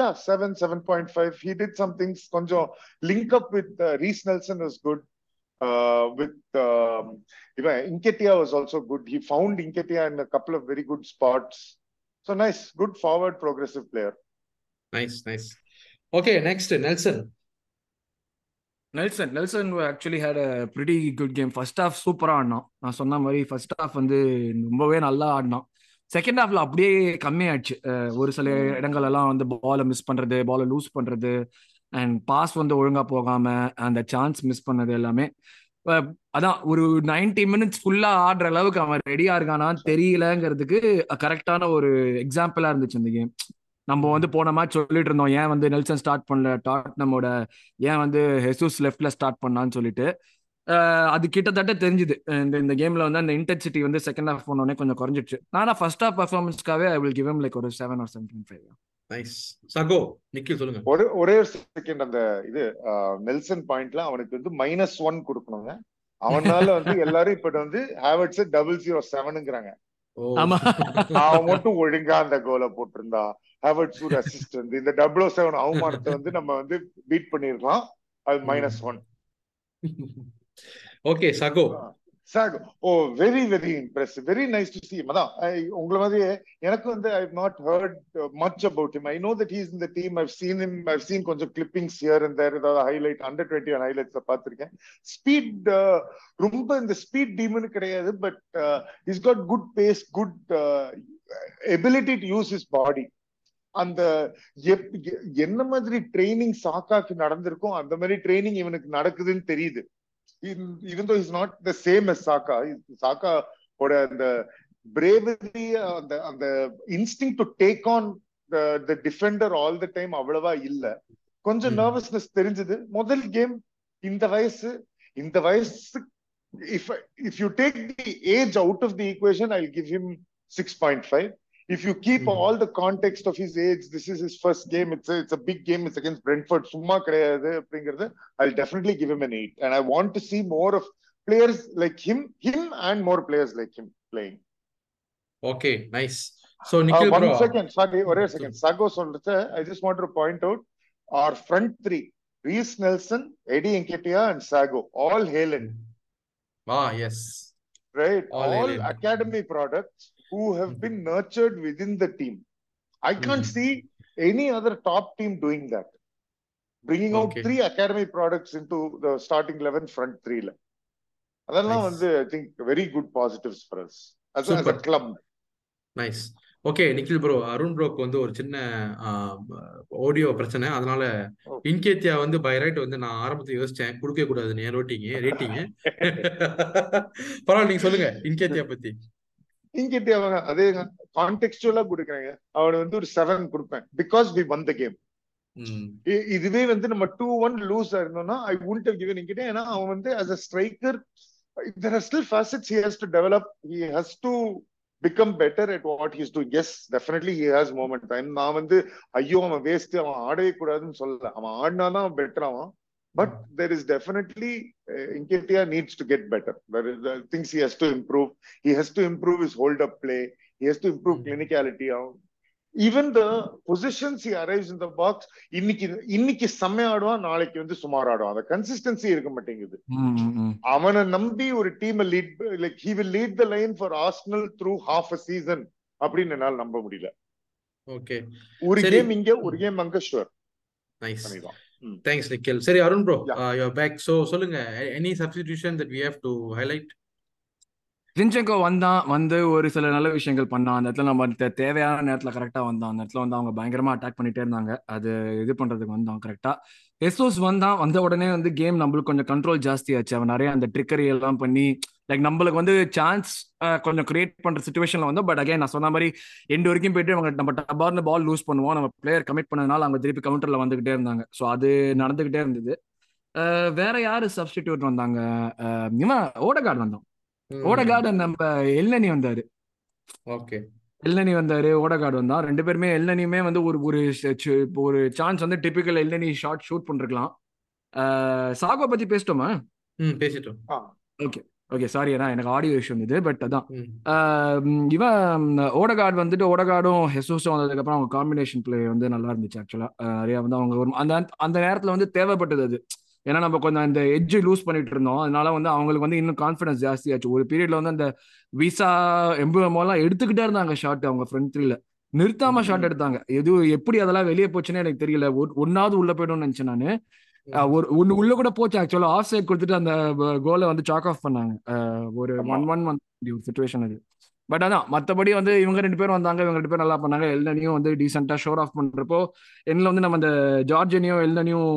yeah seven seven point five he did some things கொஞ்சம் link up with Reiss Nelson was good with even Inketia was also good. He found Inketia in a couple of very good spots. So nice, good forward, progressive player. Nice nice okay next Nelson Nelson Nelson actually had a pretty good game first half சூப்பராக ஆடினான். நான் சொன்ன மாதிரி ஃபர்ஸ்ட் ஹாஃப் வந்து ரொம்பவே நல்லா ஆடினான். செகண்ட் ஹாஃப்ல அப்படியே கம்மியாயிடுச்சு. ஒரு சில இடங்கள் எல்லாம் வந்து பாலை மிஸ் பண்றது பாலை லூஸ் பண்றது. அண்ட் பாஸ் வந்து ஒழுங்கா போகாம அந்த சான்ஸ் மிஸ் பண்ணது எல்லாமே அதான் ஒரு நைன்டி மினிட்ஸ் ஃபுல்லா ஆடுற அளவுக்கு அவன் ரெடியா இருக்கானான்னு தெரியலங்கிறதுக்கு கரெக்டான ஒரு எக்ஸாம்பிளா இருந்துச்சு இந்த கேம் நம்ம வந்து போன மேட்ச் சொல்லிட்டு இருந்தோம் ஏன் வந்து நெல்சன் ஸ்டார்ட் பண்ணல? டாட் நம்மோட ஏன் வந்து ஹெசூஸ் லெஃப்ட்ல ஸ்டார்ட் பண்ணான்னு சொல்லிட்டு. அது கிட்டத்தட்ட தெரிஞ்சுது. இந்த இந்த கேம்ல வந்து அந்த இன்டென்சிட்டி வந்து செகண்ட் ஹாஃப் போனோடனே கொஞ்சம் குறைஞ்சிடுச்சு. நானா ஃபர்ஸ்ட் ஹாஃப் பர்ஃபார்மன்ஸ்க்காகவே ஐ வில் கிவ் லைக் ஒரு seven or seven point five nice சகோ நிக்கில் சொல்லுங்க. ஒரு ஒரே ஒரு செகண்ட் அந்த இது நெல்சன் பாயிண்ட்ல அவனுக்கு வந்து மைனஸ் ஒன் கொடுக்கணுங்க. அவனால வந்து எல்லாரும் இப்ப வந்து ஹேவர்ட்ஸ் டபுள் ஜீரோ செவனுங்கிறாங்க ஆமா. அவன் மட்டும் ஒழுங்கா அந்த கோலை போட்டிருந்தா ஹேவர்ட்ஸ் ஒரு அசிஸ்ட் வந்து இந்த டபுள் செவன் அவமானத்தை வந்து நம்ம வந்து பீட் பண்ணிருக்கலாம் அது மைனஸ் ஒன் ஓகே சகோ சாக் ஓ very very impress very nice to see அதான் உங்களை மாதிரி எனக்கு வந்து I not heard much about him I know that he's இந்த team I've seen him I've seen கொஞ்சம் கிளிப்பிங்ஸ் ஹியர் இந்த ஏதாவது ஹைலைட் அண்டர் டுவெண்ட்டி ஒன் ஹைலைட்ஸ்ல பார்த்திருக்கேன். ஸ்பீட் ரொம்ப இந்த ஸ்பீட் டீம்னு கிடையாது but is got good pace good ability to use is body அந்த என்ன மாதிரி ட்ரைனிங் சாக்காக்கு நடந்திருக்கும் அந்த மாதிரி ட்ரைனிங் இவனுக்கு நடக்குதுன்னு தெரியுது. Even though he's not the same as Saka, Saka ஓட அந்த பிரேவரி அந்த அந்த instinct to take on the defender all the time அவ்வளவா இல்ல. கொஞ்சம் நர்வஸ்னஸ் தெரிஞ்சது. முதல் கேம் இந்த வயசு இந்த வயசு if if you take the age out of the equation I give him six point five If you keep mm-hmm. all the context of his age, this is his first game. It's a, it's a big game. It's against Brentford. Summa I'll definitely give him an eight. And I want to see more of players like him, him and more players like him playing. Okay, nice. So uh, Nikhil, uh, one bro. second, sorry. Hmm, Sago solrcha, I just wanted to point out our front three: Reese Nelson, Eddie Nketiah, and Sago. All Halen. Hmm. Ah, yes. Right. All, all academy products who have been nurtured within the team. I can't Mhm. see any other top team doing that. Bringing out Okay. three academy products into the starting 11 front three. அதெல்லாம். வந்து I think very good positives for us as a- as a Super. club nice okay Nikhil bro Arun ப்ரோக்கு வந்து ஒரு சின்ன ஆடியோ பிரச்சனை அதனால Oh. இன்கேத்தியா வந்து பை ரைட் வந்து நான் ஆரம்பத்துல யோசிச்சேன் கொடுக்க கூடாதுன்னு ஏன் ரோட்டிங்க ரேட்டிங்க பரவாயில்ல நீங்க சொல்லுங்க இன்கேத்தியா பத்தி இங்கிட்ட அவங்க அதே கான்டெக்சுவலா கொடுக்குறாங்க. அவனை வந்து ஒரு செவன் கொடுப்பேன். Because we won the game இதுவே வந்து நம்ம டூ ஒன் லூஸ் இருந்தோம்னா ஐ wouldn't have given இங்கிட்ட. ஏன்னா அவன் வந்து as a striker there are still facets he has to develop. He has to become better at what he's doing. Yes definitely he has moment. Time நான் வந்து ஐயோ அவன் வேஸ்ட் அவன் ஆடவே கூடாதுன்னு சொல்லல. அவன் ஆடினாதான் அவன் பெட்டர் ஆவான். But there is definitely uh, Nketiah needs to get better. There is uh, things he has to improve. He has to improve his hold up play. He has to improve clinicality even the positions he arrives in the box இன்னைக்கு இன்னைக்கு செம்மையா ஆடுவான் நாளைக்கு வந்து சுமார் ஆடுவான். அந்த கன்சிஸ்டன்சி இருக்க மாட்டேங்குது. அவனை நம்பி ஒரு team lead like he will lead the line for Arsenal through half a season அப்படின்னு என்னால நம்ப முடியல. ஓகே. ஒரு. கேம் இங்க ஒரு கேம் அங்க ஷுவர் நைஸ் பண்ணிடுவான். தேங்க்ஸ் நிக்கில் சரி Arun bro Yeah. You back so சொல்லுங்க any substitution that we have to highlight Jorginho வந்தான் வந்து ஒரு சில நல்ல விஷயங்கள் பண்ணான் அந்த இடத்துல நம்ம தேவையான நேரத்துல கரெக்டா வந்தான். அந்த இடத்துல வந்து அவங்க பயங்கரமா அட்டாக் பண்ணிட்டே இருந்தாங்க. அது இது பண்றதுக்கு வந்தான் கரெக்டா எஸ்ஓஸ் வந்தான் வந்த உடனே வந்து கேம் நம்மளுக்கு கொஞ்சம் கண்ட்ரோல் ஜாஸ்தி ஆச்சு. அவன் நிறைய அந்த ட்ரிக்கரி எல்லாம் பண்ணி லைக் நம்மளுக்கு வந்து சான்ஸ் கொஞ்சம் கிரியேட் பண்ற சுச்சுவேஷன்ல வந்தோம் பட் அகைன் நான் சொன்ன மாதிரி எண்டு வரைக்கும் போயிட்டு அவங்க நம்ம டபார்னு பால் லூஸ் பண்ணுவோம். நம்ம பிளேயர் கமிட் பண்ணதுனால அவங்க திருப்பி கவுண்டர்ல வந்துகிட்டே இருந்தாங்க. ஸோ அது நடந்துகிட்டே இருந்தது. வேற யாரு சப்ஸ்டிடியூட் வந்தாங்க? இவன் ஓடகார்டு வந்தான். ஓடகார்டு நம்ம எல்னி வந்தாரு. ஓகே. எல்னி வந்தாரு ஓடகார்டு வந்தான். ரெண்டு பேருமே எல்னனியுமே வந்து ஒரு ஒரு ஒரு சான்ஸ் வந்து டிபிக்கல் எல்னி ஷாட் ஷூட் பண்ணிருக்கலாம். சாகோ பத்தி பேசிட்டோமா? ம் பேசிட்டோம். ஓகே சாரி ஏன்னா எனக்கு ஆடியோ இஷ்யூ இருந்தது பட் அதான். இவன் ஓடகார்டு வந்துட்டு ஓடகார்டும் ஹெசூஸும் வந்ததுக்கப்புறம் அவங்க காம்பினேஷன் பிளே வந்து நல்லா இருந்துச்சு ஆக்சுவலா நிறைய வந்து அவங்க ஒரு அந்த அந்த நேரத்துல வந்து தேவைப்பட்டது அது. ஏன்னா நம்ம கொஞ்சம் அந்த எட்ஜ் லூஸ் பண்ணிட்டு இருந்தோம். அதனால வந்து அவங்களுக்கு வந்து இன்னும் கான்ஃபிடன்ஸ் ஜாஸ்தி ஆச்சு. ஒரு பீரியட்ல வந்து அந்த விசா எம்புஎம் எல்லாம் எடுத்துக்கிட்டே இருந்தாங்க ஷாட் அவங்க ஃப்ரண்ட் த்ரீல நிறுத்தாம ஷாட் எடுத்தாங்க. எது எப்படி அதெல்லாம் வெளியே போச்சுன்னு எனக்கு தெரியல. ஒண்ணாவது உள்ள போயிடும்னு நினைச்சேன் நானு. ஒரு ஒன்னு உள்ள கூட போச்சு ஆக்சுவலா ஆஃப் சைட் கொடுத்துட்டு அந்த கோலை வந்து சாக் ஆஃப் பண்ணாங்க. ஒரு. ஒன் ஒன் வந்து ஒரு சுச்சுவேஷன் அது. பட் அதான் மத்தபடி வந்து இவங்க ரெண்டு பேரும் வந்தாங்க இவங்க ரெண்டு பேரும் நல்லா பண்ணாங்க. எல்னனியும் வந்து டீசெண்டா ஷோர் ஆஃப் பண்றப்போ எண்ணில் வந்து நம்ம அந்த ஜார்ஜனியும் எல்னனியும்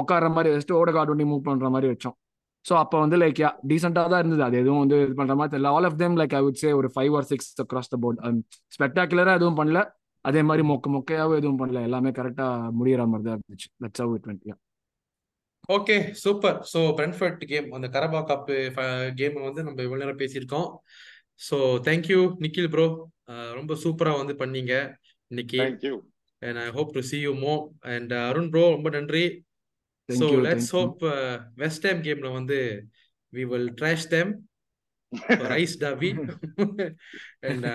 உட்கார்ற மாதிரி வச்சுட்டு ஓடகார்டு ஒண்டி மூவ் பண்ற மாதிரி வச்சோம். ஸோ அப்போ வந்து லைக் யா டீசெண்டாக தான் இருந்தது. அது எதுவும் வந்து இது பண்ற மாதிரி தெரியல. All of them like I would say ஒரு five or six across the board ஸ்பெக்டாகுலரா எதுவும் பண்ணல. அதே மாதிரி மொக்க மொக்கையாவும் எதுவும் பண்ணல. எல்லாமே கரெக்டா முடியற மாதிரி தான் இருந்துச்சு that's how it went okay super so Brentford game அந்த கரபா கப் கேம் வந்து நம்ம இவ்வளவு நேரம் பேசியிருக்கோம். ஸோ தேங்க்யூ நிக்கில் ப்ரோ ரொம்ப சூப்பரா வந்து பண்ணீங்க இன்னைக்கு. And I hope to see you more. And Arun bro ரொம்ப நன்றி. Thank so you, let's. Hope West Ham கேம்ல வந்து we will trash them Rice டாபி and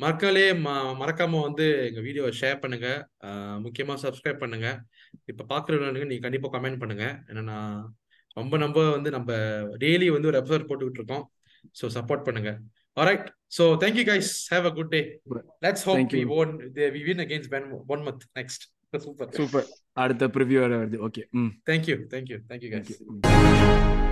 மக்களே ம- மறக்காம வந்து எங்க வீடியோவை ஷேர் பண்ணுங்க. முக்கியமா சப்ஸ்கிரைப் பண்ணுங்க. இப்ப பாக்குறவங்க நீங்க கண்டிப்பா கமெண்ட் பண்ணுங்க. ஏன்னா ரொம்ப நம்ம வந்து நம்ம டெய்லி வந்து ஒரு எபிசோட் போட்டுக்கிட்டு இருக்கோம். ஸோ சப்போர்ட் பண்ணுங்க. Alright so thank you guys have a good day let's hope we. Own we win against Ben one month next super super அடுத்த ப்ரிவியூ வருது. Okay hmm. Thank you thank you thank you guys